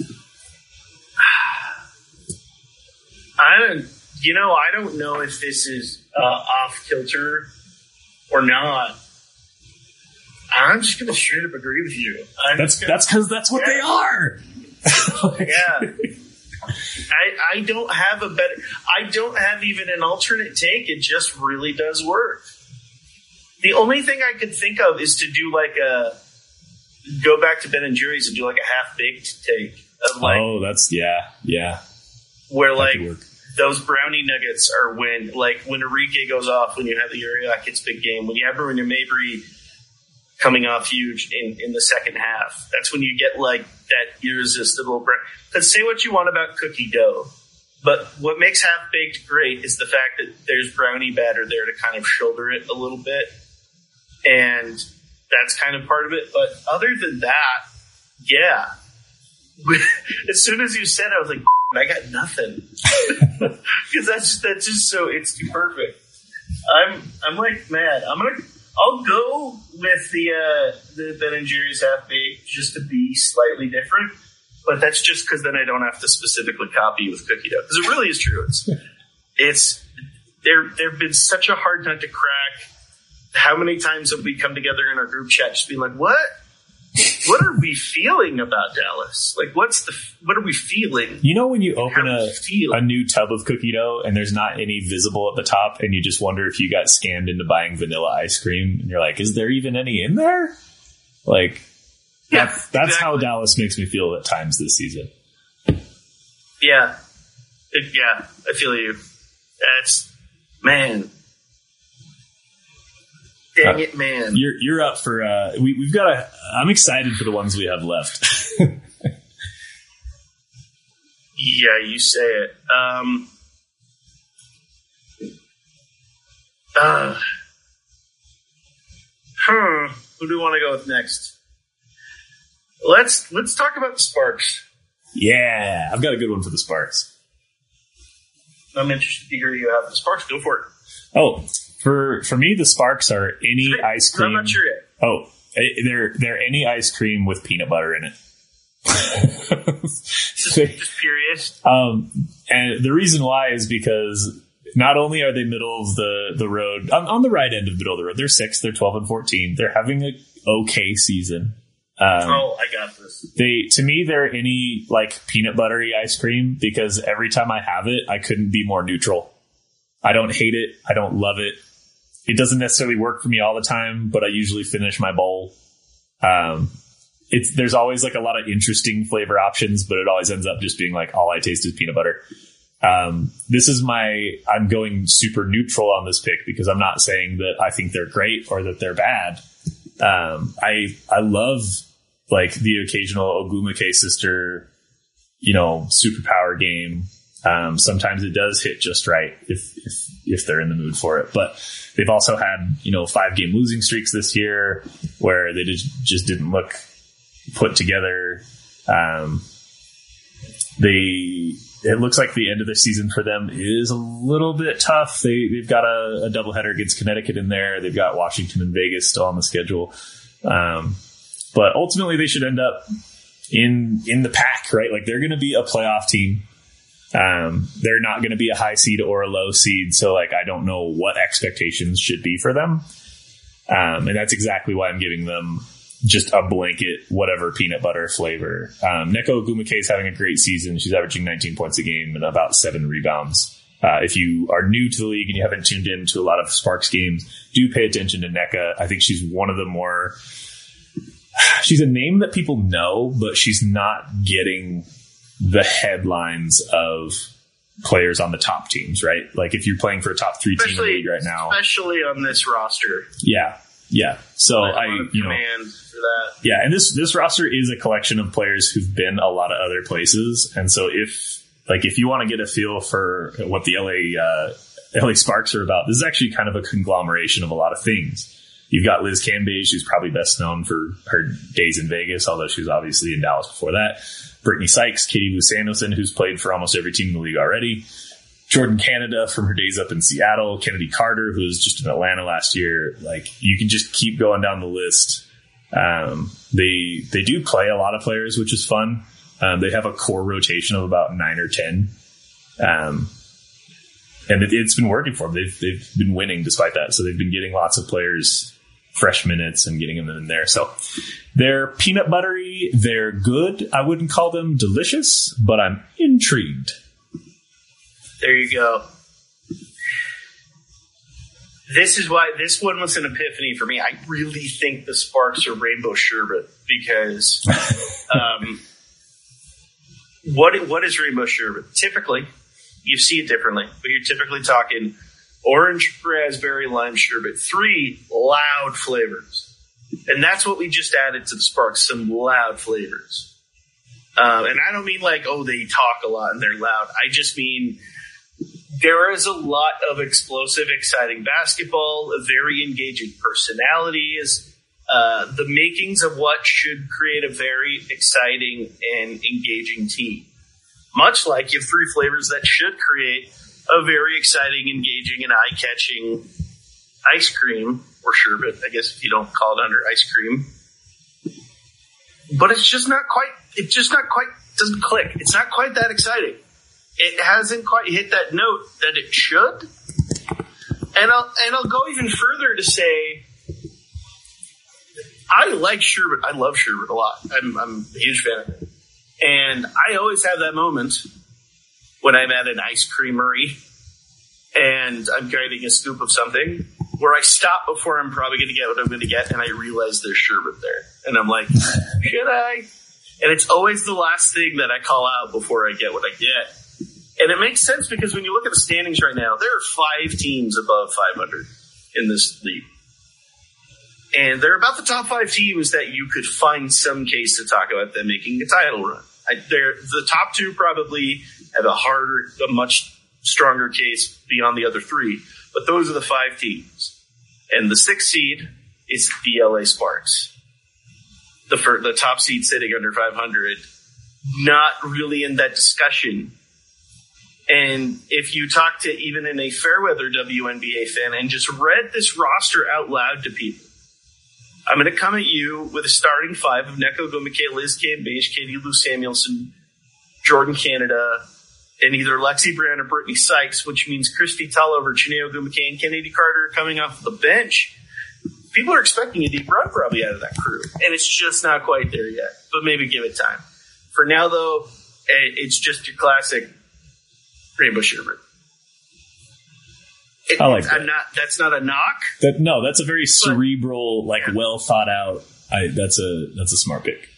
I don't, you know, I don't know if this is uh, off kilter or not. I'm just going to straight up agree with you. I'm That's gonna- that's because that's what they are. yeah. I, I don't have a better. I don't have even an alternate take. It just really does work. The only thing I could think of is to do like a go back to Ben and Jerry's and do like a half baked take of like oh, that's yeah, yeah. where That like those brownie nuggets are when like when Arike goes off, when you have the Uriah Uriakits big game, when you have Marina Mabrey coming off huge in, in the second half. That's when you get like that irresistible brown. Because say what you want about cookie dough, but what makes half baked great is the fact that there's brownie batter there to kind of shoulder it a little bit, and that's kind of part of it. But other than that, yeah. as soon as you said, it, I was like, I got nothing because that's that's just so it's too perfect. I'm I'm like mad. I'm gonna I'll go with the uh, the Ben and Jerry's half baked just to be slightly different, but that's just because then I don't have to specifically copy with cookie dough because it really is true. It's it's there. There've been such a hard nut to crack. How many times have we come together in our group chat just being like, what? What are we feeling about Dallas? Like, what's the what are we feeling? You know when you open How a a new tub of cookie dough and there's not any visible at the top, and you just wonder if you got scammed into buying vanilla ice cream, and you're like, is there even any in there? Like, Yeah, that's, that's how. Dallas makes me feel at times this season. Yeah. It- yeah, I feel you. That's man. Dang Uh, it, man. You're you're up for. Uh, we, we've got a. I'm excited for the ones we have left. Yeah, you say it. Um uh, hmm. Who do we want to go with next? Let's let's talk about the Sparks. yeah, I've got a good one for the Sparks. I'm interested to hear you have the Sparks. Go for it. Oh, for for me, the Sparks are any ice I'm cream. not sure yet. Oh, eh, they're they're any ice cream with peanut butter in it. Just, just curious. um, and the reason why is because not only are they middle of the the road on, on the right end of the middle of the road, they're six, they're twelve and fourteen. They're having a okay season. Um, Oh, I got this. they to me they're any like peanut buttery ice cream because every time I have it, I couldn't be more neutral. I don't hate it. I don't love it. It doesn't necessarily work for me all the time, but I usually finish my bowl. Um, it's there's always like a lot of interesting flavor options, but it always ends up just being like all I taste is peanut butter. Um, this is my I'm going super neutral on this pick because I'm not saying that I think they're great or that they're bad. Um, I I love like the occasional Ogwumike sister, you know, superpower game. Um, sometimes it does hit just right if, if, if they're in the mood for it, but they've also had, you know, five game losing streaks this year where they just, just didn't look put together. Um, they, it looks like the end of the season for them is a little bit tough. They, they've got a, a doubleheader against Connecticut in there. They've got Washington and Vegas still on the schedule. Um, but ultimately they should end up in in the pack, right? Like they're going to be a playoff team. Um, they're not going to be a high seed or a low seed, so like I don't know what expectations should be for them. Um, and that's exactly why I'm giving them just a blanket whatever peanut butter flavor. Um, Nneka Ogwumike is having a great season. She's averaging 19 points a game and about seven rebounds. Uh, if you are new to the league and you haven't tuned in to a lot of Sparks games, do pay attention to Nneka. I think she's one of the more she's a name that people know, but she's not getting the headlines of players on the top teams, right? Like if you're playing for a top three team in the league right now. especially on this roster. Yeah. Yeah. So I, a I, lot of you know, for that. yeah, and this this roster is a collection of players who've been a lot of other places, and so if like if you want to get a feel for what the LA uh, LA Sparks are about, this is actually kind of a conglomeration of a lot of things. You've got Liz Cambage, who's probably best known for her days in Vegas, although she was obviously in Dallas before that. Brittany Sykes, Katie Lou Samuelson, who's played for almost every team in the league already. Jordan Canada from her days up in Seattle, Chennedy Carter, who was just in Atlanta last year. Like you can just keep going down the list. Um, they they do play a lot of players, which is fun. Um, they have a core rotation of about nine or ten, um, and it, it's been working for them. They've they've been winning despite that. So they've been getting lots of players fresh minutes and getting them in there. So they're peanut buttery. They're good. I wouldn't call them delicious, but I'm intrigued. There you go. This is why this one was an epiphany for me. I really think the Sparks are rainbow sherbet because um, what what is rainbow sherbet? Typically, you see it differently, but you're typically talking orange, raspberry, lime sherbet. Three loud flavors, and that's what we just added to the Sparks. Some loud flavors. Um, and I don't mean like, oh, they talk a lot and they're loud. I just mean there is a lot of explosive, exciting basketball, a very engaging personalities, uh, the makings of what should create a very exciting and engaging team. Much like you have three flavors that should create a very exciting, engaging, and eye catching ice cream or sherbet, I guess if you don't call it under ice cream. But it's just not quite, it's just not quite, doesn't click. It's not quite that exciting it hasn't quite hit that note that it should. And I'll and I'll go even further to say I like sherbet. I love sherbet a lot. I'm, I'm a huge fan of it. And I always have that moment when I'm at an ice creamery and I'm getting a scoop of something where I stop before I'm probably going to get what I'm going to get and I realize there's sherbet there. And I'm like, should I? And it's always the last thing that I call out before I get what I get. And it makes sense because when you look at the standings right now, there are five teams above 500 in this league. And they're about the top five teams that you could find some case to talk about them making a title run. I, they're, the top two probably have a harder, a much stronger case beyond the other three, but those are the five teams. And the sixth seed is the LA Sparks. The, fir- the top seed sitting under 500, not really in that discussion and if you talk to even in a Fairweather WNBA fan and just read this roster out loud to people, I'm going to come at you with a starting five of Nneka Ogwumike, Liz Cambage, Katie Lou Samuelson, Jordan Canada, and either Lexi Brown or Brittany Sykes, which means Kristi Toliver, Chiney Ogwumike, and Chennedy Carter coming off the bench. People are expecting a deep run probably out of that crew, and it's just not quite there yet. But maybe give it time. For now, though, eh, it's just your classic Rainbow Sherbert. It, I like that. I'm not. That's not a knock. That no, that's a very cerebral, like well thought out. I that's a that's a smart pick.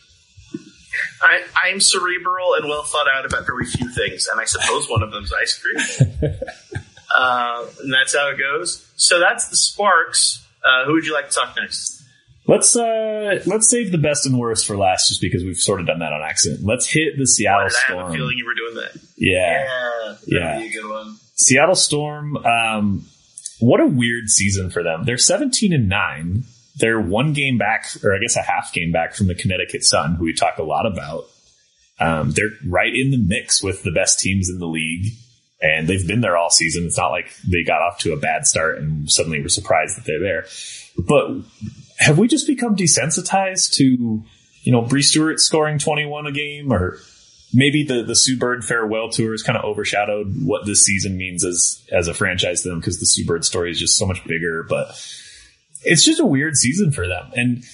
I, I'm cerebral and well thought out about very few things, and I suppose one of them's ice cream. uh, and that's how it goes. So that's the Sparks. Uh, who would you like to talk next? Let's uh let's save the best and worst for last, just because we've sort of done that on accident. Let's hit the Seattle did I have a Storm. feeling you were doing that? Yeah. Yeah, Yeah. that'd be a good one. Seattle Storm, um, what a weird season for them. They're 17 and 9. They're one game back, or I guess a half game back from the Connecticut Sun, who we talk a lot about. Um, they're right in the mix with the best teams in the league, and they've been there all season. It's not like they got off to a bad start and suddenly were surprised that they're there. But have we just become desensitized to, you know, Bree Stewart scoring 21 a game or maybe the the Sue Bird farewell tour has kind of overshadowed what this season means as as a franchise to them because the Sue Bird story is just so much bigger. But it's just a weird season for them, and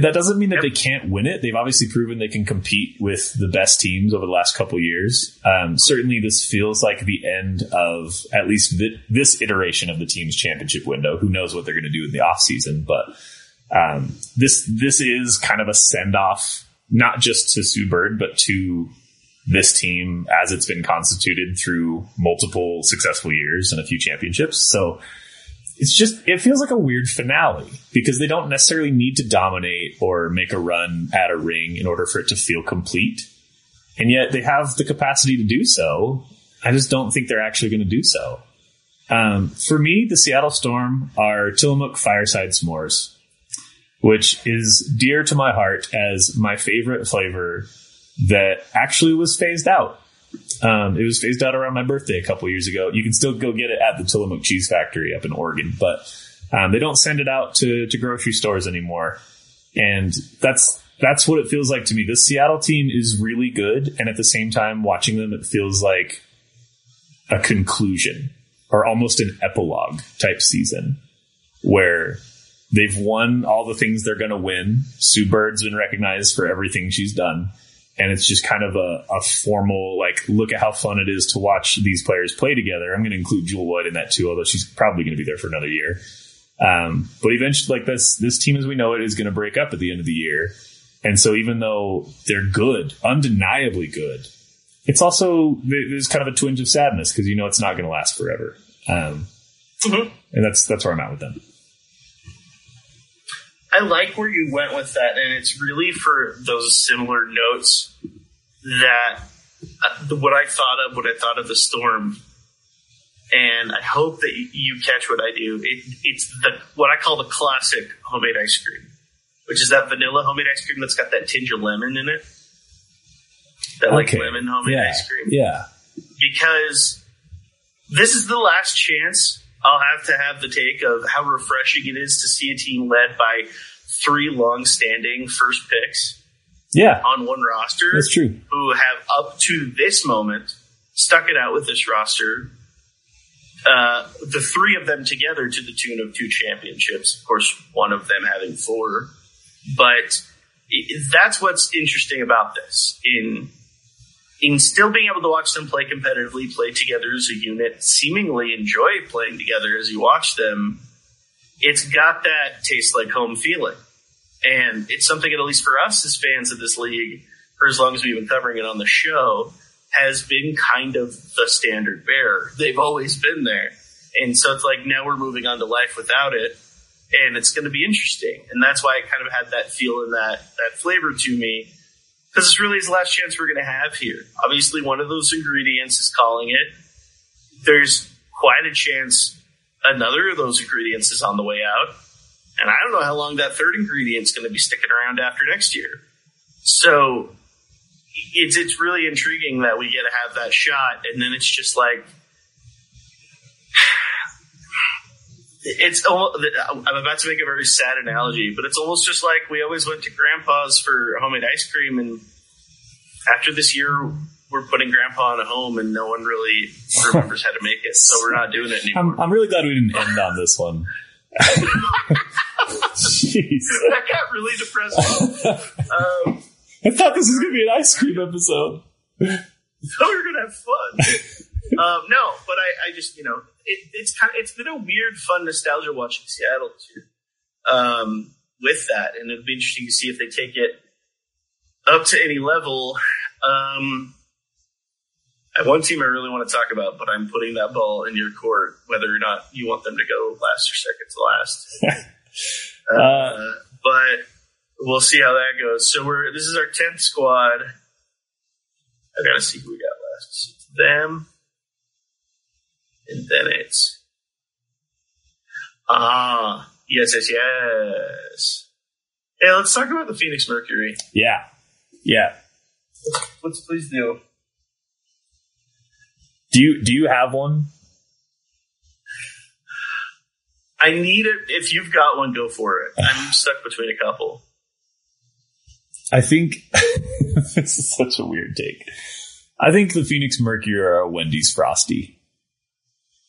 that doesn't mean that they can't win it. They've obviously proven they can compete with the best teams over the last couple years. Um, certainly, this feels like the end of at least thi- this iteration of the team's championship window. Who knows what they're going to do in the offseason, but. Um, this this is kind of a send off, not just to Sue Bird, but to this team as it's been constituted through multiple successful years and a few championships. So it's just, it feels like a weird finale because they don't necessarily need to dominate or make a run at a ring in order for it to feel complete. And yet they have the capacity to do so. I just don't think they're actually going to do so. Um, for me, the Seattle Storm are Tillamook Fireside S'mores, which is dear to my heart as my favorite flavor that actually was phased out. Um, it was phased out around my birthday a couple years ago. You can still go get it at the Tillamook Cheese Factory up in Oregon, but um, they don't send it out to, to grocery stores anymore. And that's that's what it feels like to me. This Seattle team is really good, and at the same time, watching them, it feels like a conclusion or almost an epilogue type season where they've won all the things they're going to win. Sue Bird's been recognized for everything she's done. And it's just kind of a, a formal like look at how fun it is to watch these players play together. I'm going to include Jewell Loyd in that too, although she's probably going to be there for another year. Um, but eventually, like this, this team as we know it is going to break up at the end of the year. And so even though they're good, undeniably good, it's also, there's kind of a twinge of sadness because you know it's not going to last forever. Um, and that's, that's where I'm at with them. I like where you went with that, and it's really for those similar notes that uh, what I thought of, what I thought of the storm, and I hope that you- you catch what I do. It, it's the what I call the classic homemade ice cream, which is that vanilla homemade ice cream that's got that tinge of lemon in it, that like Okay. lemon homemade yeah. ice cream Yeah. because this is the last chance I'll have to have the take of how refreshing it is to see a team led by three long-standing first picks Yeah. on one roster That's true. who have up to this moment stuck it out with this roster. Uh, the three of them together to the tune of two championships. Of course, one of them having four, but it, that's what's interesting about this. In in still being able to watch them play competitively, play together as a unit, seemingly enjoy playing together as you watch them. It's got that taste like home feeling. And it's something that, at least for us as fans of this league, for as long as we've been covering it on the show, has been kind of the standard bearer. They've always been there. And so it's like now we're moving on to life without it. And it's going to be interesting. And that's why it kind of had that feel and that, that flavor to me. Because this really is the last chance we're going to have here. Obviously, one of those ingredients is calling it. There's quite a chance another of those ingredients is on the way out. And I don't know how long that third ingredient is going to be sticking around after next year. So it's it's really intriguing that we get to have that shot, and then it's just like it's. almo- I'm about to make a very sad analogy, but it's almost just like we always went to Grandpa's for homemade ice cream, and after this year, we're putting Grandpa in a home, and no one really remembers how to make it, so we're not doing it anymore. I'm, I'm really glad we didn't end on this one. Jeez. that got really depressing. um, I thought this was going to be an ice cream episode. so we're gonna have fun. um, no, but I, I just you know it, it's kind of it's been a weird, fun nostalgia watching Seattle too. Um, with that, and it'll be interesting to see if they take it up to any level. Um, I one team I really want to talk about, but I'm putting that ball in your court, whether or not you want them to go last or second to last. uh, Uh, but we'll see how that goes. So we're this is our tenth squad. I gotta see who we got last. Them, and then it's ah yes yes yes. Hey, let's talk about the Phoenix Mercury. Yeah. Yeah. Let's please do. Do you do you have one? I need it. If you've got one, go for it. I'm stuck between a couple. I think this is such a weird take. I think the Phoenix Mercury are a Wendy's Frosty.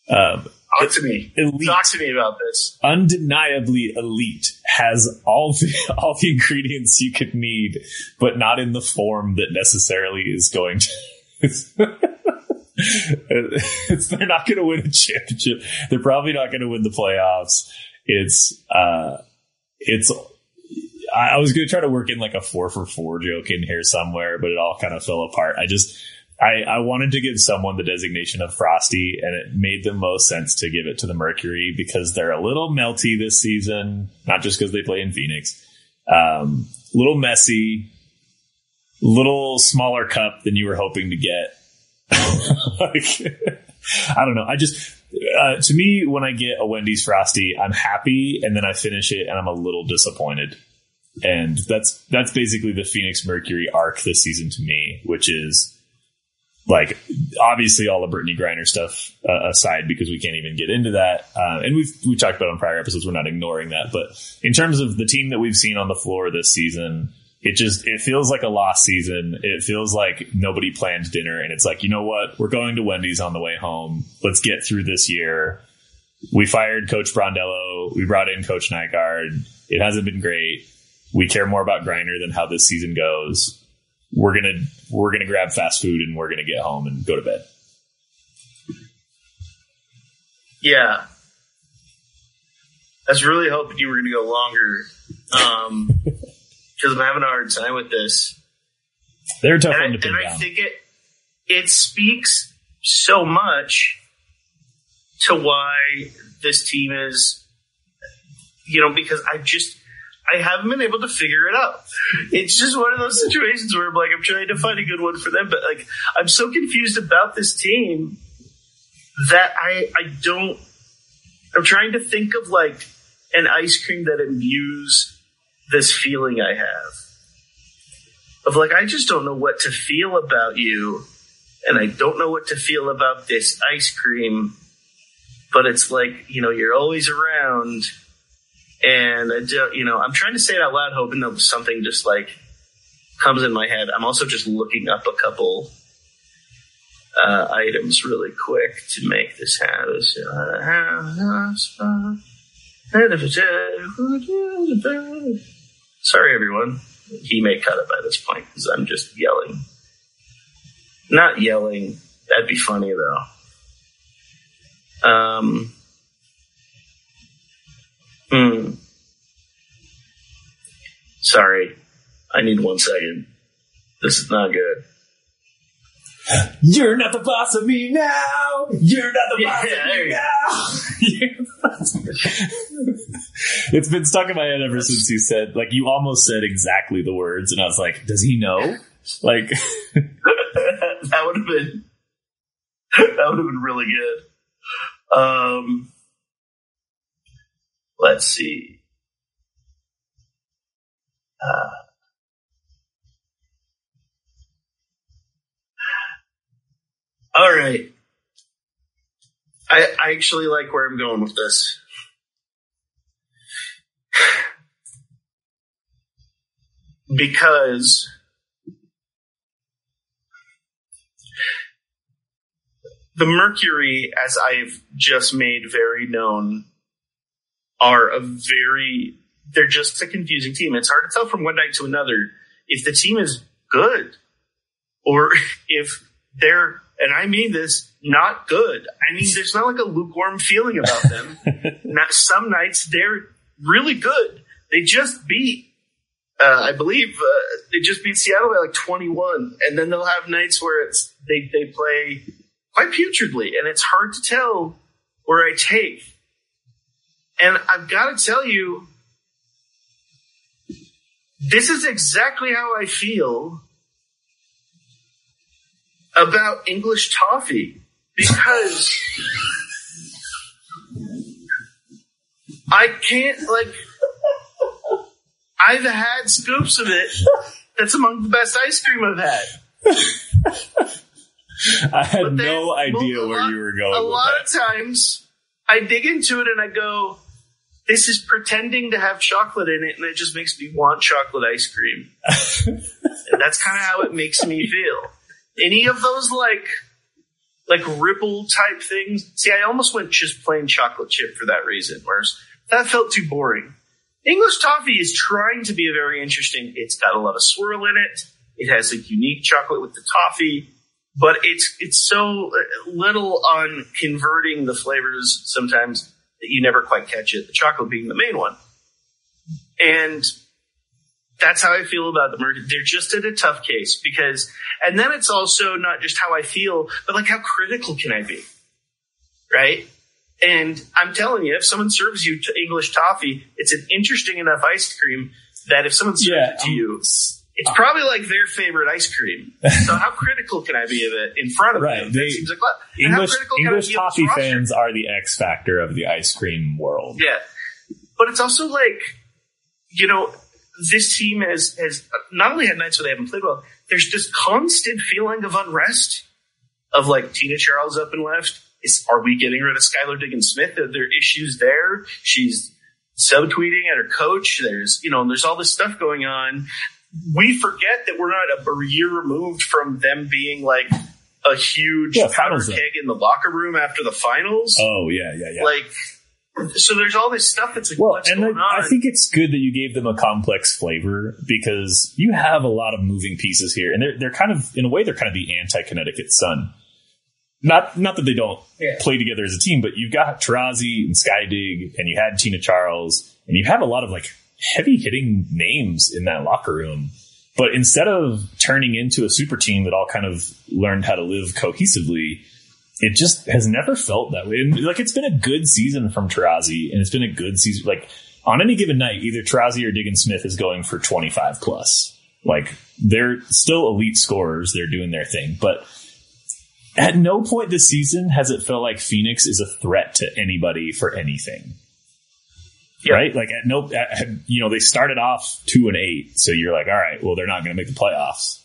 Um, Talk to me. elite, Talk to me about this. undeniably elite, has all the all the ingredients you could need, but not in the form that necessarily is going to. it's, they're not going to win a championship. They're probably not going to win the playoffs. It's uh, it's. I I was going to try to work in like a four for four joke in here somewhere, but it all kind of fell apart. I just I, I wanted to give someone the designation of Frosty, and it made the most sense to give it to the Mercury because they're a little melty this season, not just because they play in Phoenix. Um, little messy, little smaller cup than you were hoping to get. like, I don't know. I just, uh, to me, when I get a Wendy's Frosty, I'm happy, and then I finish it, and I'm a little disappointed. And that's that's basically the Phoenix Mercury arc this season to me, which is like obviously all the Brittney Griner stuff uh, aside because we can't even get into that. Uh, and we've we talked about on prior episodes. We're not ignoring that, but in terms of the team that we've seen on the floor this season, it just it feels like a lost season. It feels like nobody planned dinner, and it's like you know what, we're going to Wendy's on the way home. Let's get through this year. We fired Coach Brondello. We brought in Coach Nygaard. It hasn't been great. We care more about Griner than how this season goes we're gonna we're gonna grab fast food and we're gonna get home and go to bed. Yeah. I was really hoping you were going to go longer. Um, because I'm having a hard time with this. They're tough And, I, to and I think it, it speaks so much to why this team is, you know, because I just, I haven't been able to figure it out. It's just one of those situations where I'm like, I'm trying to find a good one for them, but like, I'm so confused about this team that I, I don't, I'm trying to think of like an ice cream that imbues this feeling I have of like, I just don't know what to feel about you. And I don't know what to feel about this ice cream, but it's like, you know, you're always around. And you know, I'm trying to say it out loud, hoping that something just like comes in my head. I'm also just looking up a couple uh, items really quick to make this happen. Sorry, everyone. He may cut it by this point because I'm just yelling. Not yelling. That'd be funny though. Um. Hmm. Sorry. I need one second. This is not good. You're not the boss of me now. You're not the boss Yeah, of me now. The boss of me. it's been stuck in my head ever since you said, like, you almost said exactly the words, and I was like, does he know? Like, that would have been that would have been really good. Um, let's see. Uh, all right. I, I actually like where I'm going with this. Because the Mercury, as I've just made very known, are a very they're just a confusing team. It's hard to tell from one night to another if the team is good or if they're and I mean this not good. I mean there's not like a lukewarm feeling about them. not some nights they're really good. They just beat uh, I believe uh, they just beat Seattle by like 21, and then they'll have nights where it's they they play quite putridly, and it's hard to tell where I take. And I've got to tell you, this is exactly how I feel about English toffee because I can't like. I've had scoops of it. That's among the best ice cream I've had. I had then- no idea well, where lot- you were going A lot that. of times, I dig into it and I go, "This is pretending to have chocolate in it," and it just makes me want chocolate ice cream. and that's kind of how it makes me feel. Any of those like like ripple type things. See, I almost went just plain chocolate chip for that reason. Whereas that felt too boring. English toffee is trying to be a very interesting. It's got a lot of swirl in it. It has a unique chocolate with the toffee, but it's it's so uh, little on converting the flavors sometimes that you never quite catch it. The chocolate being the main one, and that's how I feel about the merger. They're just in a tough case because, and then it's also not just how I feel, but like how critical can I be, right? And I'm telling you, if someone serves you to English toffee, it's an interesting enough ice cream that if someone serves Yeah, it to um, you, it's probably like their favorite ice cream. so how critical can I be of it in front of Right, them? they- seems like a lot. And how English English be of this toffee roster? fans are the X factor of the ice cream world. Yeah. But it's also like, you know, this team has, has not only had nights where they haven't played well, there's this constant feeling of unrest of like Tina Charles up and left. Is, are we getting rid of Skylar Diggins Smith? Are there issues there? She's subtweeting at her coach. There's, you know, there's all this stuff going on. We forget that we're not a year removed from them being like a huge Yeah, powder finals run. keg in the locker room after the finals Oh yeah, yeah, yeah. like So there's all this stuff that's like, Well, what's and going I, on? I think it's good that you gave them a complex flavor because you have a lot of moving pieces here, and they're they're kind of in a way they're kind of the anti Connecticut Sun. Not not that they don't Yeah. play together as a team, but you've got Taurasi and Skydig, and you had Tina Charles, and you have a lot of like heavy hitting names in that locker room. But instead of turning into a super team that all kind of learned how to live cohesively, it just has never felt that way. And, like it's been a good season from Taurasi, and it's been a good season. Like on any given night, either Taurasi or Diggin Smith is going for twenty five plus. Like they're still elite scorers; they're doing their thing. But at no point this season has it felt like Phoenix is a threat to anybody for anything. Yeah. Right? Like at no, at, you know, they started off two and eight, so you're like, all right, well, they're not going to make the playoffs,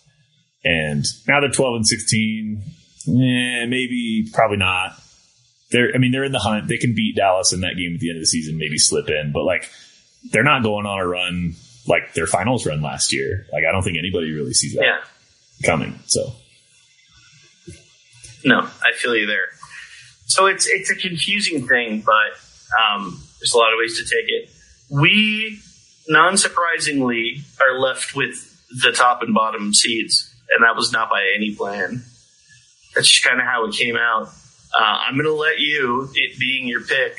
and now they're twelve and sixteen. Eh, maybe, probably not. They're, I mean, they're in the hunt. They can beat Dallas in that game at the end of the season, maybe slip in, but like, they're not going on a run like their finals run last year. Like, I don't think anybody really sees that yeah. coming. So, No, I feel you there. So it's it's a confusing thing, but um, there's a lot of ways to take it. We, non surprisingly, are left with the top and bottom seeds, and that was not by any plan. That's just kind of how it came out. Uh, I'm going to let you, it being your pick,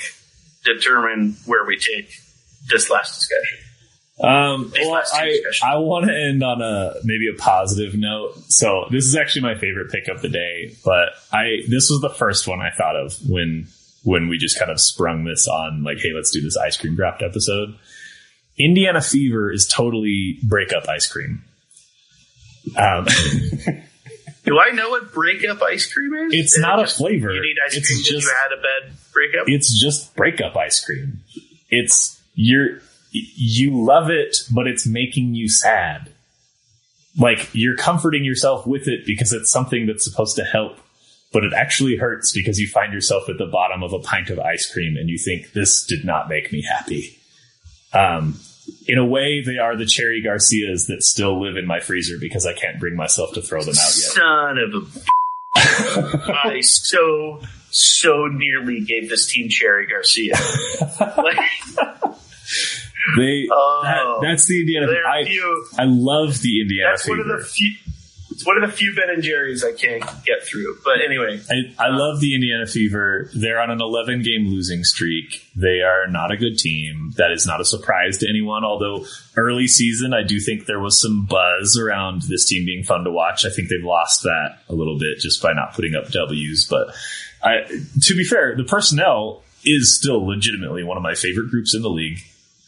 determine where we take this last discussion. Um, well, I. I want to end on a maybe a positive note. So this is actually my favorite pick of the day, but I this was the first one I thought of when when we just kind of sprung this on like, hey, let's do this ice cream draft episode. Indiana Fever is totally breakup ice cream. Um, Do I know what breakup ice cream is? It's Is it not a flavor. You need ice It's cream just- you had a bad breakup? it's just breakup ice cream. It's you're you love it, but it's making you sad. Like you're comforting yourself with it because it's something that's supposed to help, but it actually hurts because you find yourself at the bottom of a pint of ice cream and you think this did not make me happy. Um, in a way, they are the cherry Garcias that still live in my freezer because I can't bring myself to throw them out yet. Son of a. I so, so nearly gave this team Cherry Garcia. like, They Oh. that, that's the Indiana. I, few, I love the Indiana that's one of the few. It's one of the few Ben and Jerry's I can't get through. But anyway, I, I love the Indiana Fever. They're on an 11 game losing streak. They are not a good team. That is not a surprise to anyone. Although early season, I do think there was some buzz around this team being fun to watch. I think they've lost that a little bit just by not putting up W's. But I, to be fair, the personnel is still legitimately one of my favorite groups in the league.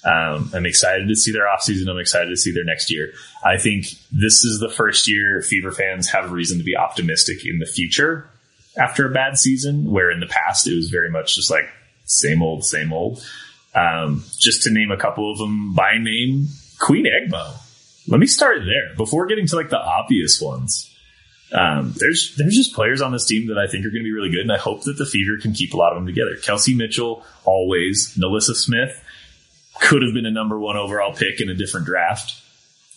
Um, I'm excited to see their offseason. I'm excited to see their next year. I think this is the first year Fever fans have a reason to be optimistic in the future after a bad season, where in the past it was very much just like same old, same old. Um, just to name a couple of them by name, Queen Egbo. Let me start there before getting to like the obvious ones. Um, there's there's just players on this team that I think are going to be really good, and I hope that the Fever can keep a lot of them together. Kelsey Mitchell, always. NaLyssa Smith could have been a number one overall pick in a different draft.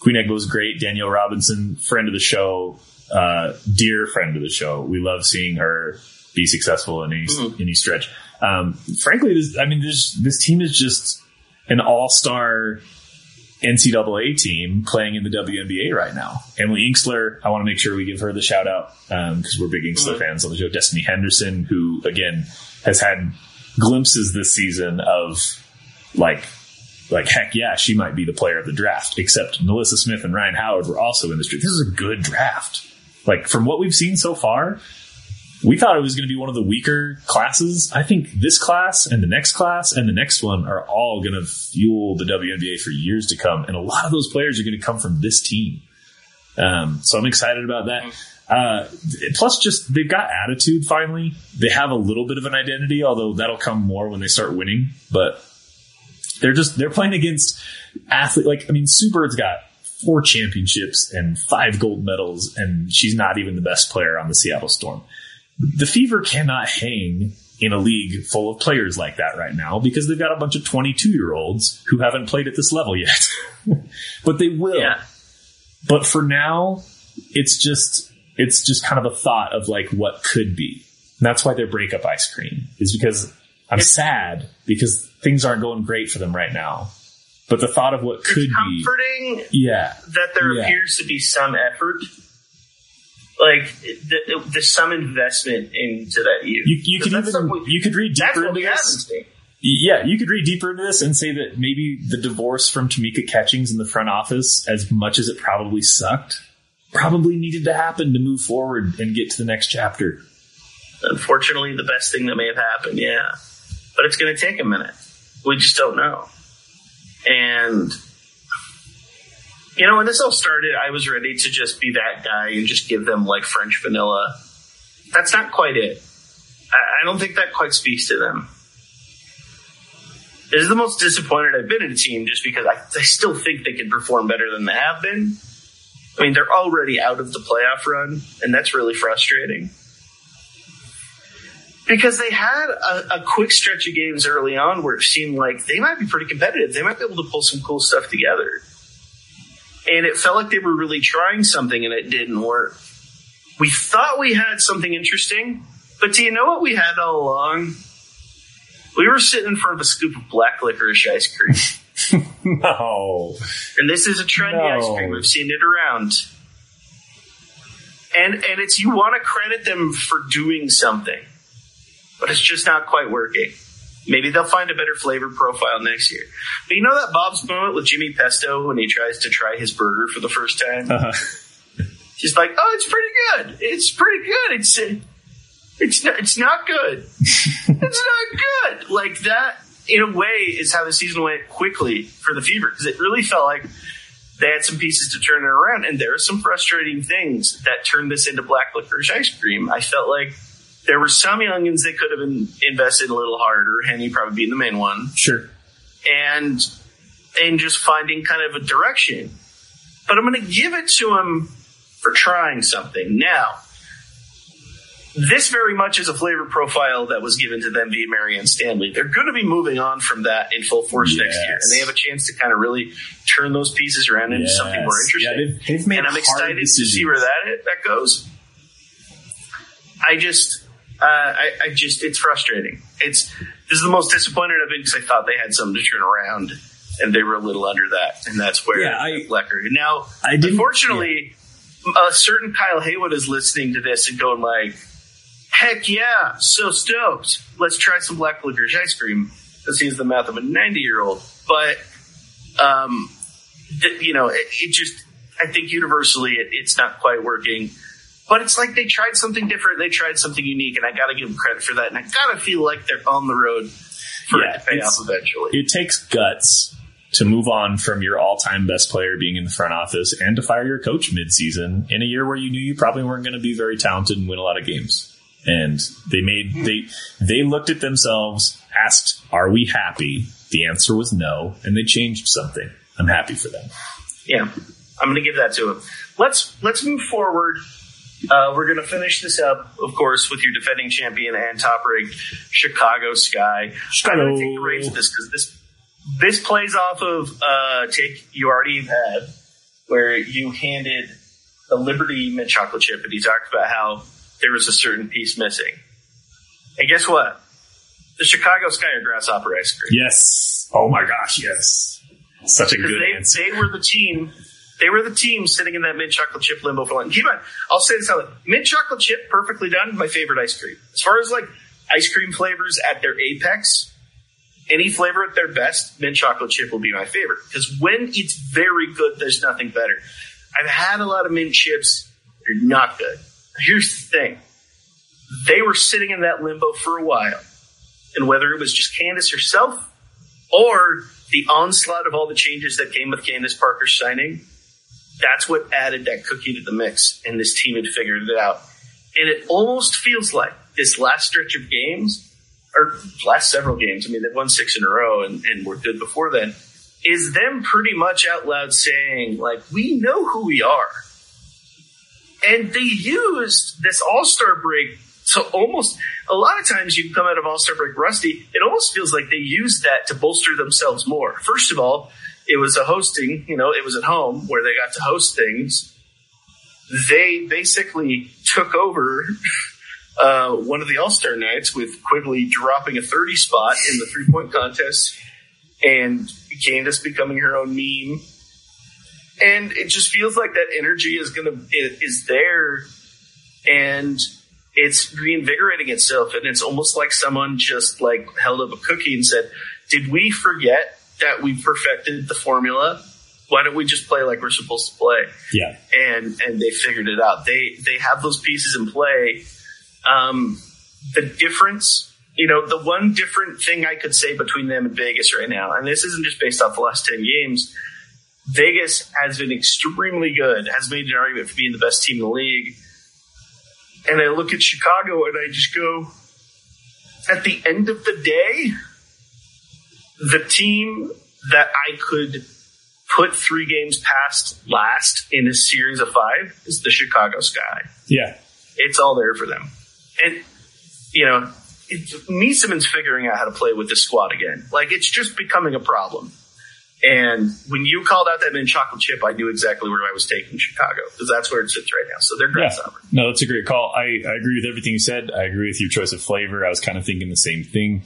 Queen Egg was great. Danielle Robinson, friend of the show, uh, dear friend of the show. We love seeing her be successful in any any stretch. Um, frankly, this, I mean, this this team is just an all star NCAA team playing in the WNBA right now. Emily Engstler, I want to make sure we give her the shout out because we're big Engstler fans on the show. Destiny Henderson, who again has had glimpses this season of like like heck yeah, she might be the player of the draft. Except NaLyssa Smith and Rhyne Howard were also in this draft. This is a good draft. Like from what we've seen so far, we thought it was going to be one of the weaker classes. I think this class and the next class and the next one are all going to fuel the WNBA for years to come. And a lot of those players are going to come from this team. Um, so I'm excited about that. Uh, plus, just they've got attitude finally. They have a little bit of an identity, although that'll come more when they start winning. But they're just they're playing against athlete. Like I mean, Sue Bird's got four championships and five gold medals, and she's not even the best player on the Seattle Storm. The Fever cannot hang in a league full of players like that right now because they've got a bunch of 22 year olds who haven't played at this level yet. but they will. yeah. But for now, it's just it's just kind of a thought of like what could be. And that's why they're breakup ice cream is because I'm It's- sad because things aren't going great for them right now. But the thought of what could it's be, comforting yeah, that there Yeah. appears to be some effort, like the, there's some investment into that youth. you, you could even we- you could read deeper into this. Yeah, you could read deeper into this and say that maybe the divorce from Tamika Catchings in the front office, as much as it probably sucked, probably needed to happen to move forward and get to the next chapter. Unfortunately, the best thing that may have happened, yeah. But it's going to take a minute. We just don't know. And, you know, when this all started, I was ready to just be that guy and just give them like French vanilla. That's not quite it. I, I don't think that quite speaks to them. This is the most disappointed I've been in a team just because I, I still think they can perform better than they have been. I mean, they're already out of the playoff run, and that's really frustrating because they had a, a quick stretch of games early on where it seemed like they might be pretty competitive. They might be able to pull some cool stuff together. And it felt like they were really trying something and it didn't work. We thought we had something interesting, but do you know what we had all along? We were sitting in front of a scoop of black licorice ice cream. No. And this is a trendy No. ice cream. We've seen it around. And and it's you want to credit them for doing something, but it's just not quite working. Maybe they'll find a better flavor profile next year. But you know that Bob's moment with Jimmy Pesto when he tries to try his burger for the first time? Uh-huh. He's like, "Oh, it's pretty good. It's pretty good. It's it's not, it's not good. it's not good." Like that, in a way, is how the season went quickly for the Fever because it really felt like they had some pieces to turn it around, and there are some frustrating things that turned this into black licorice ice cream. I felt like there were some youngins that could have been invested a little harder. Henny probably being the main one Sure. and and just finding kind of a direction. But I'm going to give it to him for trying something. Now, this very much is a flavor profile that was given to them via Marianne Stanley. They're going to be moving on from that in full force next year, and they have a chance to kind of really turn those pieces around into something more interesting. Yeah, they've, they've made and I'm excited to see where that that goes. I just, uh, I, I just, it's frustrating. It's this is the most disappointed I've been because I thought they had something to turn around, and they were a little under that, and that's where Yeah, I- Lecker. Now, I unfortunately, a certain Kyle Haywood is listening to this and going like, "Heck yeah, so stoked! Let's try some black licorice ice cream." Because he's the mouth of a ninety-year-old, but um, th- you know, it, it just, I think universally it, it's not quite working. But it's like they tried something different, they tried something unique, and I got to give them credit for that. And I got to feel like they're on the road for Yeah, it to pay off eventually. It takes guts to move on from your all-time best player being in the front office and to fire your coach mid-season in a year where you knew you probably weren't going to be very talented and win a lot of games. And they made hmm. they they looked at themselves, asked, "Are we happy?" The answer was no, and they changed something. I'm happy for them. yeah, I'm going to give that to him. Let's let's move forward. Uh, we're going to finish this up, of course, with your defending champion and top-ranked Chicago Sky. I'm going to take the reins of this because this this plays off of uh, take you already had, where you handed the Liberty mint chocolate chip, and you talked about how there was a certain piece missing. And guess what? The Chicago Sky are grasshopper ice cream. Yes. Oh my gosh, yes. Such a good they, answer. they were the team. They were the team sitting in that mint chocolate chip limbo for long. Keep mind, I'll say this out loud. Mint chocolate chip, perfectly done, my favorite ice cream. As far as like ice cream flavors at their apex, any flavor at their best, mint chocolate chip will be my favorite. Because when it's very good, there's nothing better. I've had a lot of mint chips, they're not good. Here's the thing. They were sitting in that limbo for a while. And whether it was just Candace herself or the onslaught of all the changes that came with Candace Parker signing, that's what added that cookie to the mix, and this team had figured it out. And it almost feels like this last stretch of games, or last several games, I mean, they've won six in a row and, and were good before then, is them pretty much out loud saying, like, we know who we are. And they used this All Star break to almost, a lot of times you come out of All Star break rusty, it almost feels like they used that to bolster themselves more. First of all, it was a hosting, you know, it was at home where they got to host things. They basically took over uh, one of the All Star nights with Quigley dropping a 30 spot in the three point contest and Candace becoming her own meme. And it just feels like that energy is gonna is there, and it's reinvigorating itself. And it's almost like someone just like held up a cookie and said, "Did we forget that we perfected the formula? Why don't we just play like we're supposed to play?" Yeah. and and they figured it out. They they have those pieces in play. Um, the difference, you know, the one different thing I could say between them and Vegas right now, and this isn't just based off the last ten games. Vegas has been extremely good, has made an argument for being the best team in the league. And I look at Chicago and I just go, at the end of the day, the team that I could put three games past last in a series of five is the Chicago Sky. Yeah. It's all there for them. And, you know, Meesseman's figuring out how to play with this squad again. Like, it's just becoming a problem. And when you called out that mint chocolate chip, I knew exactly where I was taking Chicago because that's where it sits right now. So they're Yeah. grasshopper. No, that's a great call. I, I agree with everything you said. I agree with your choice of flavor. I was kind of thinking the same thing.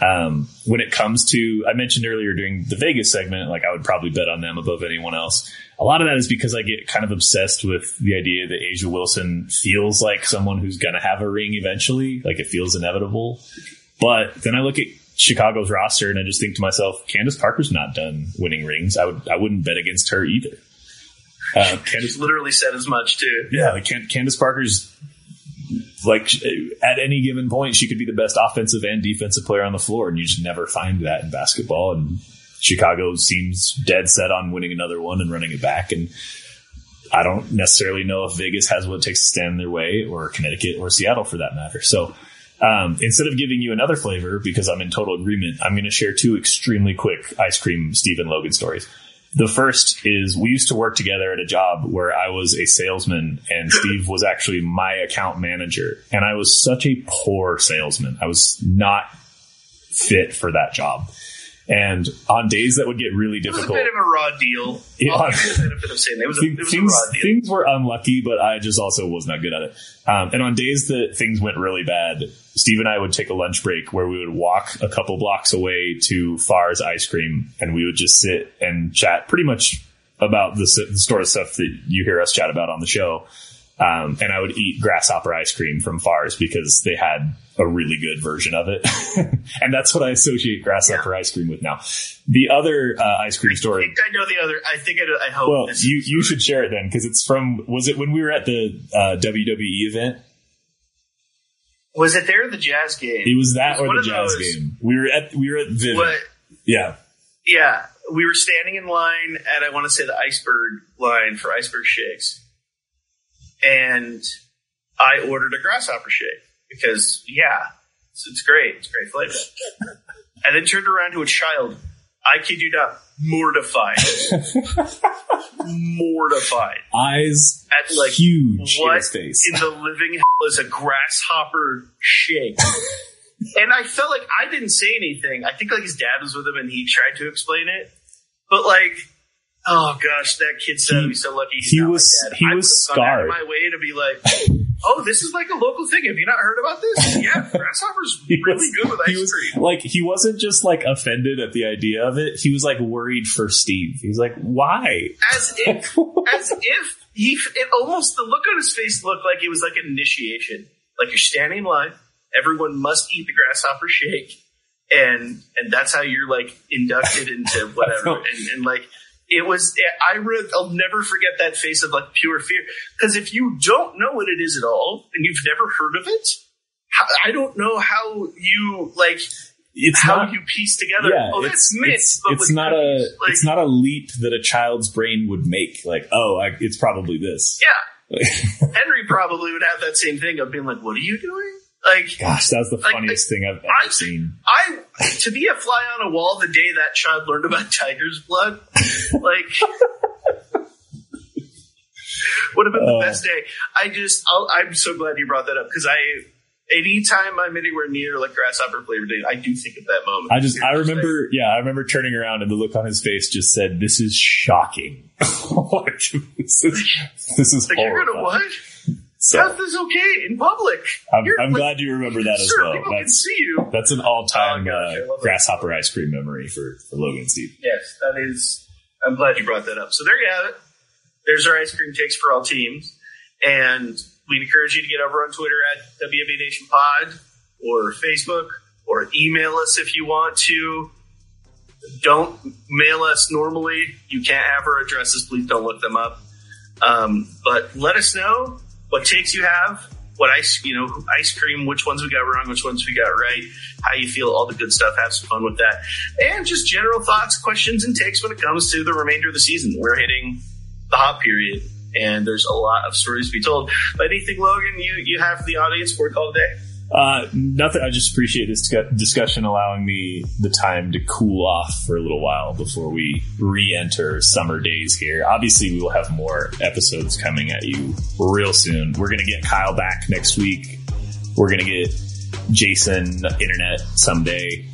Um, when it comes to, I mentioned earlier during the Vegas segment, like I would probably bet on them above anyone else. A lot of that is because I get kind of obsessed with the idea that A'ja Wilson feels like someone who's going to have a ring eventually. Like it feels inevitable. But then I look at Chicago's roster and I just think to myself, Candace Parker's not done winning rings. I would, I wouldn't bet against her either. Uh, Candace literally said as much too. yeah, like Can- Candace Parker's like at any given point, she could be the best offensive and defensive player on the floor, and you just never find that in basketball. And Chicago seems dead set on winning another one and running it back. And I don't necessarily know if Vegas has what it takes to stand their way, or Connecticut, or Seattle for that matter. So. Um, instead of giving you another flavor, because I'm in total agreement, I'm going to share two extremely quick ice cream Stephen Logan stories. The first is we used to work together at a job where I was a salesman and Steve was actually my account manager. And I was such a poor salesman. I was not fit for that job. And on days that would get really It was a difficult, bit of a raw deal. Yeah. I'll give you the benefit of saying it was a, it was things, a raw deal. things were unlucky, but I just also was not good at it. Um, and on days that things went really bad, Steve and I would take a lunch break where we would walk a couple blocks away to Farr's Ice Cream, and we would just sit and chat pretty much about the, the sort of stuff that you hear us chat about on the show. Um, and I would eat grasshopper ice cream from Farr's because they had a really good version of it. and that's what I associate grasshopper ice cream with now. The other uh, ice cream I story. think I know the other. I think I, know- I hope. Well, you you should share it then because it's from. Was it when we were at the uh, WWE event? was it there? The jazz game. It was that It was or the Jazz those- game. We were at we were at Vivint. What? Yeah, Yeah, we were standing in line at I want to say the iceberg line for iceberg shakes, and I ordered a grasshopper shake because yeah, it's, it's great, it's great flavor. and then turned around to a child. I kid you not, mortified, mortified eyes at like huge in his face. in the living hell is a grasshopper shake? and I felt like I didn't say anything. I think like his dad was with him and he tried to explain it, but like, Oh, oh gosh, that kid said He- he's so lucky. He's he was- he I was would've out of scarred. my way to be like, oh, this is like a local thing. Have you not heard about this? Yeah, grasshoppers really was- good with he ice was cream. like he wasn't just like offended at the idea of it. He was like worried for Steve. He's like, why? As if, as if he, it almost, the look on his face looked like it was like an initiation. Like you're standing in line, everyone must eat the grasshopper shake, and and that's how you're like inducted into whatever. and, and like it was, I re- I'll never forget that face of like pure fear. Because if you don't know what it is at all, and you've never heard of it, how, I don't know how you like It's how not. you piece together. yeah, oh, it's that's mint. it's, it's not a. Like, it's not a leap that a child's brain would make. Like, oh, I, it's probably this. Yeah. Henry probably would have that same thing of being like, "What are you doing?" Like, Gosh, that's the Like, funniest thing I've ever I- seen. I to be a fly on a wall the day that child learned about tiger's blood, like, would have been the Oh. best day. I just, I'll, I'm so glad you brought that up because I, anytime I'm anywhere near like grasshopper flavored day, I do think of that moment. I just, I remember, yeah, I remember turning around and the look on his face just said, "This is shocking. like, this is, this is like, you're gonna horrifying." what? So Death is okay in public. I'm, I'm like, glad you remember that as sure, well. people can That's see you. that's an all time Oh, gosh, uh, grasshopper ice cream memory for, for Logan Steve. Yes, that is. I'm glad you brought that up. So there you have it. There's our ice cream takes for all teams, and we encourage you to get over on Twitter at WNBA Nation Pod or Facebook or email us if you want to. Don't mail us normally. You can't have our addresses. Please don't look them up. Um, but let us know what takes you have, what ice, you know, ice cream, which ones we got wrong, which ones we got right, how you feel, all the good stuff. Have some fun with that. And just general thoughts, questions, and takes when it comes to the remainder of the season. We're hitting the hot period, and there's a lot of stories to be told. But anything, Logan, you, you have for the audience for call today? Uh, nothing. I just appreciate this discussion allowing me the time to cool off for a little while before we re-enter summer days here. Obviously, we will have more episodes coming at you real soon. We're to get Kyle back next week. We're to get Jason internet someday.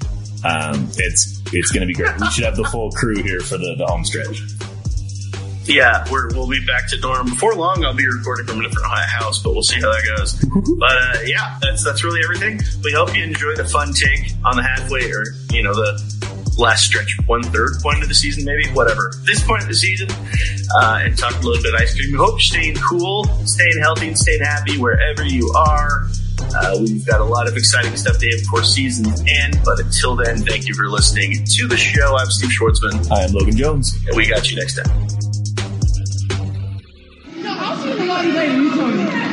Um, it's it's to be great. We should have the full crew here for the, the home stretch. Yeah, we're, we'll be back to norm. Before long, I'll be recording from a different house, but we'll see how that goes. But uh, yeah, that's that's really everything. We hope you enjoy the fun take on the halfway, or you know, the last stretch, one third point of the season, maybe whatever. This point of the season, uh, and talk a little bit ice cream. We hope you're staying cool, staying healthy, and staying happy wherever you are. Uh, we've got a lot of exciting stuff to have before seasons end, but until then, thank you for listening to the show. I'm Steve Schwartzman, I am Logan Jones. and we got you next time. 这个弯在影响你。